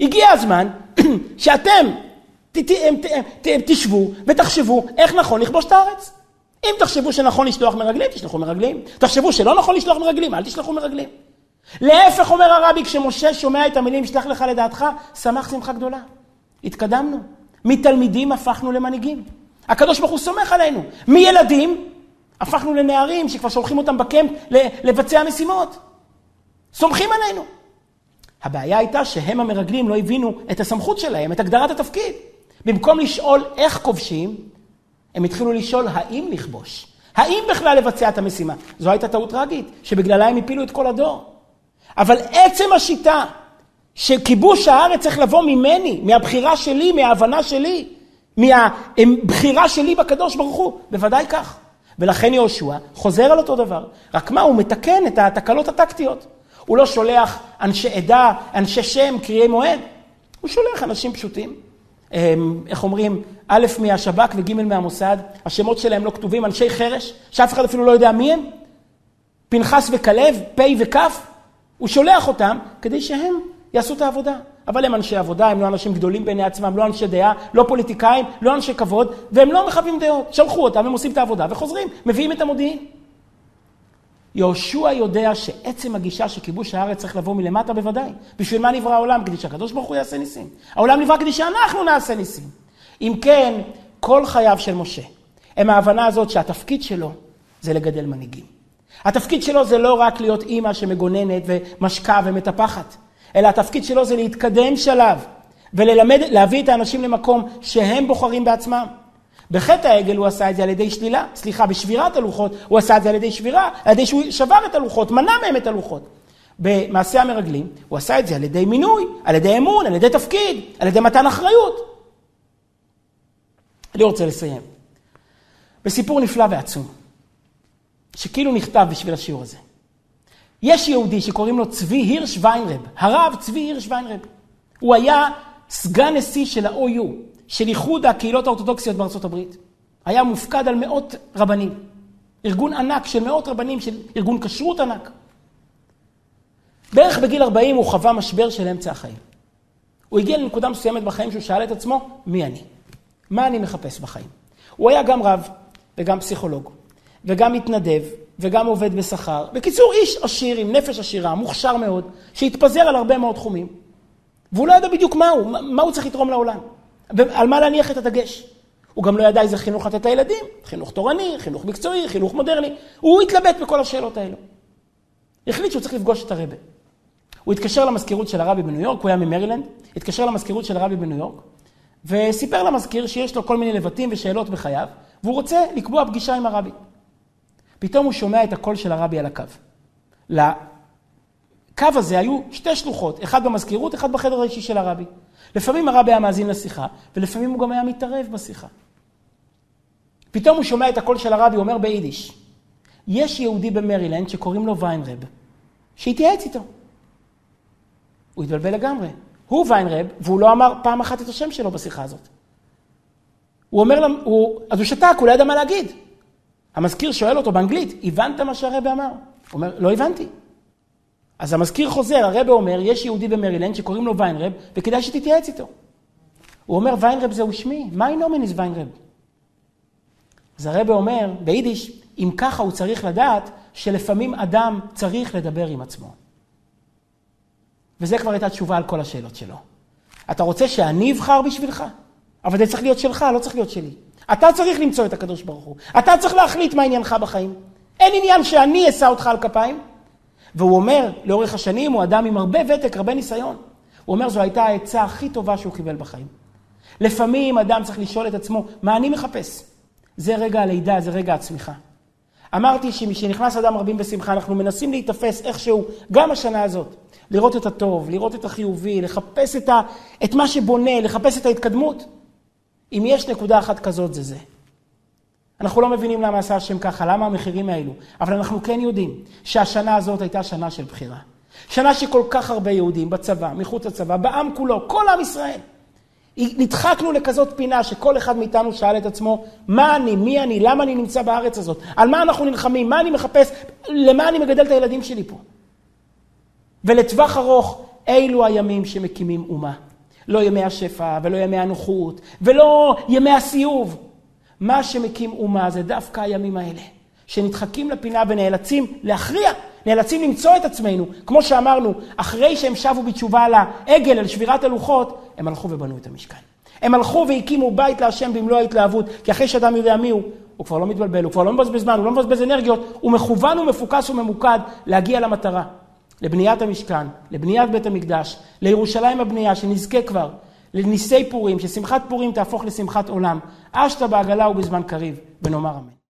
הגיע הזמן שאתם תשבו ותחשבו איך נכון לכבוש את הארץ. אם תחשבו שנכון לשלוח מרגלים, תשלחו מרגלים. תחשבו שלא נכון לשלוח מרגלים, אל תשלחו מרגלים. להפך אומר הרבי, כשמשה שומע את המילים, שלח לך לדעתך, שמח שמחה גדולה. התקדמנו. מתלמידים הפכנו למנהיגים. הקדוש ברוך הוא סומך עלינו. מילדים הפכנו לנערים שכבר שולחים אותם בקמפ לבצע משימות. סומכים עלינו. הבעיה הייתה שהם המרגלים לא הבינו את הסמכות שלהם, את הגדרת התפקיד. במקום לשאול איך כובשים, הם התחילו לשאול האם לכבוש. האם בכלל לבצע את המשימה? זו הייתה טעות טרגית, שבגללה הם הפילו את כל הדור. אבל עצם השיטה שכיבוש הארץ צריך לבוא ממני, מהבחירה שלי, מההבנה שלי, מהבחירה שלי בקדוש ברוך הוא, בוודאי כך. ולכן יהושע חוזר על אותו דבר, רק מה, הוא מתקן את התקלות הטקטיות. הוא לא שולח אנשי עדה, אנשי שם, קריאי מועד, הוא שולח אנשים פשוטים. איך אומרים, א' מהשב"כ וג' מהמוסד, השמות שלהם לא כתובים, אנשי חרש, שאף אחד אפילו לא יודע מי הם, פנחס וכלב, פ' וכ', הוא שולח אותם כדי שהם יעשו את העבודה. אבל הם אנשי עבודה, הם לא אנשים גדולים בעיני עצמם, לא אנשי דעה, לא פוליטיקאים, לא אנשי כבוד, והם לא מכבים דעות. שלחו אותם, הם עושים את העבודה וחוזרים, מביאים את המודיעין. יהושע יודע שעצם הגישה שכיבוש הארץ צריך לבוא מלמטה בוודאי. בשביל מה נברא העולם? כדי שהקדוש ברוך הוא יעשה ניסים. העולם נברא כדי שאנחנו נעשה ניסים. אם כן, כל חייו של משה הם ההבנה הזאת שהתפקיד שלו זה לגדל מנהיגים. התפקיד שלו זה לא רק להיות אימא שמגוננת ומשקה ומטפחת, אלא התפקיד שלו זה להתקדם שלב וללמד, להביא את האנשים למקום שהם בוחרים בעצמם. בחטא העגל הוא עשה את זה על ידי שלילה, סליחה, בשבירת הלוחות הוא עשה את זה על ידי שבירה, על ידי שהוא שבר את הלוחות, מנע מהם את הלוחות. במעשה המרגלים הוא עשה את זה על ידי מינוי, על ידי אמון, על ידי תפקיד, על ידי מתן אחריות. אני רוצה לסיים. בסיפור נפלא ועצום, שכאילו נכתב בשביל השיעור הזה. יש יהודי שקוראים לו צבי הירש ויינרב, הרב צבי הירש ויינרב. הוא היה סגן נשיא של ה-OU, של איחוד הקהילות האורתודוקסיות בארצות הברית. היה מופקד על מאות רבנים. ארגון ענק של מאות רבנים, של ארגון כשרות ענק. בערך בגיל 40 הוא חווה משבר של אמצע החיים. הוא הגיע לנקודה מסוימת בחיים שהוא שאל את עצמו, מי אני? מה אני מחפש בחיים? הוא היה גם רב וגם פסיכולוג, וגם מתנדב, וגם עובד בשכר. בקיצור, איש עשיר עם נפש עשירה, מוכשר מאוד, שהתפזר על הרבה מאוד תחומים. והוא לא ידע בדיוק מה הוא, מה הוא צריך לתרום לעולם. ועל מה להניח את הדגש. הוא גם לא ידע איזה חינוך לתת לילדים, חינוך תורני, חינוך מקצועי, חינוך מודרני. הוא התלבט בכל השאלות האלו. החליט שהוא צריך לפגוש את הרבה. הוא התקשר למזכירות של הרבי בניו יורק, הוא היה ממרילנד, התקשר למזכירות של הרבי בניו יורק, וסיפר למזכיר שיש לו כל מיני לבטים ושאלות בחייו, והוא רוצה לקבוע פגישה עם הרבי. פתאום הוא שומע את הקול של הרבי על הקו. לקו הזה היו שתי שלוחות, אחד במזכירות, אחד בחדר האישי של הרבי. לפעמים הרבי היה מאזין לשיחה, ולפעמים הוא גם היה מתערב בשיחה. פתאום הוא שומע את הקול של הרבי, אומר ביידיש, יש יהודי במרילנד שקוראים לו ויינרב, שהתייעץ איתו. הוא התבלבל לגמרי. הוא ויינרב, והוא לא אמר פעם אחת את השם שלו בשיחה הזאת. הוא אומר, הוא, אז הוא שתק, הוא לא ידע מה להגיד. המזכיר שואל אותו באנגלית, הבנת מה שהרבה אמר? הוא אומר, לא הבנתי. אז המזכיר חוזר, הרבה אומר, יש יהודי במרילנד שקוראים לו ויינרב, וכדאי שתתייעץ איתו. הוא אומר, ויינרב זהו שמי, מה נומניס ויינרב? אז הרבה אומר, ביידיש, אם ככה הוא צריך לדעת שלפעמים אדם צריך לדבר עם עצמו. וזה כבר הייתה תשובה על כל השאלות שלו. אתה רוצה שאני אבחר בשבילך? אבל זה צריך להיות שלך, לא צריך להיות שלי. אתה צריך למצוא את הקדוש ברוך הוא. אתה צריך להחליט מה עניינך בחיים. אין עניין שאני אשא אותך על כפיים. והוא אומר, לאורך השנים הוא אדם עם הרבה ותק, הרבה ניסיון. הוא אומר, זו הייתה העצה הכי טובה שהוא קיבל בחיים. לפעמים אדם צריך לשאול את עצמו, מה אני מחפש? זה רגע הלידה, זה רגע הצמיחה. אמרתי שמשנכנס אדם רבים בשמחה, אנחנו מנסים להיתפס איכשהו, גם השנה הזאת, לראות את הטוב, לראות את החיובי, לחפש את, ה, את מה שבונה, לחפש את ההתקדמות. אם יש נקודה אחת כזאת, זה זה. אנחנו לא מבינים למה עשה השם ככה, למה המחירים האלו, אבל אנחנו כן יודעים שהשנה הזאת הייתה שנה של בחירה. שנה שכל כך הרבה יהודים בצבא, מחוץ לצבא, בעם כולו, כל עם ישראל. נדחקנו לכזאת פינה שכל אחד מאיתנו שאל את עצמו, מה אני, מי אני, למה אני נמצא בארץ הזאת, על מה אנחנו נלחמים, מה אני מחפש, למה אני מגדל את הילדים שלי פה. ולטווח ארוך, אלו הימים שמקימים אומה. לא ימי השפע, ולא ימי הנוחות, ולא ימי הסיוב. מה שמקים אומה זה דווקא הימים האלה, שנדחקים לפינה ונאלצים להכריע, נאלצים למצוא את עצמנו. כמו שאמרנו, אחרי שהם שבו בתשובה על העגל, על שבירת הלוחות, הם הלכו ובנו את המשכן. הם הלכו והקימו בית להשם במלוא ההתלהבות, כי אחרי שאדם יודע מי הוא, הוא כבר לא מתבלבל, הוא כבר לא מבזבז זמן, הוא לא מבזבז אנרגיות, הוא מכוון ומפוקס וממוקד להגיע למטרה, לבניית המשכן, לבניית בית המקדש, לירושלים הבנייה, שנזכה כבר לניסי פורים, ששמחת פורים תהפוך לשמחת עולם. אשת בעגלה ובזמן קריב, ונאמר אמן.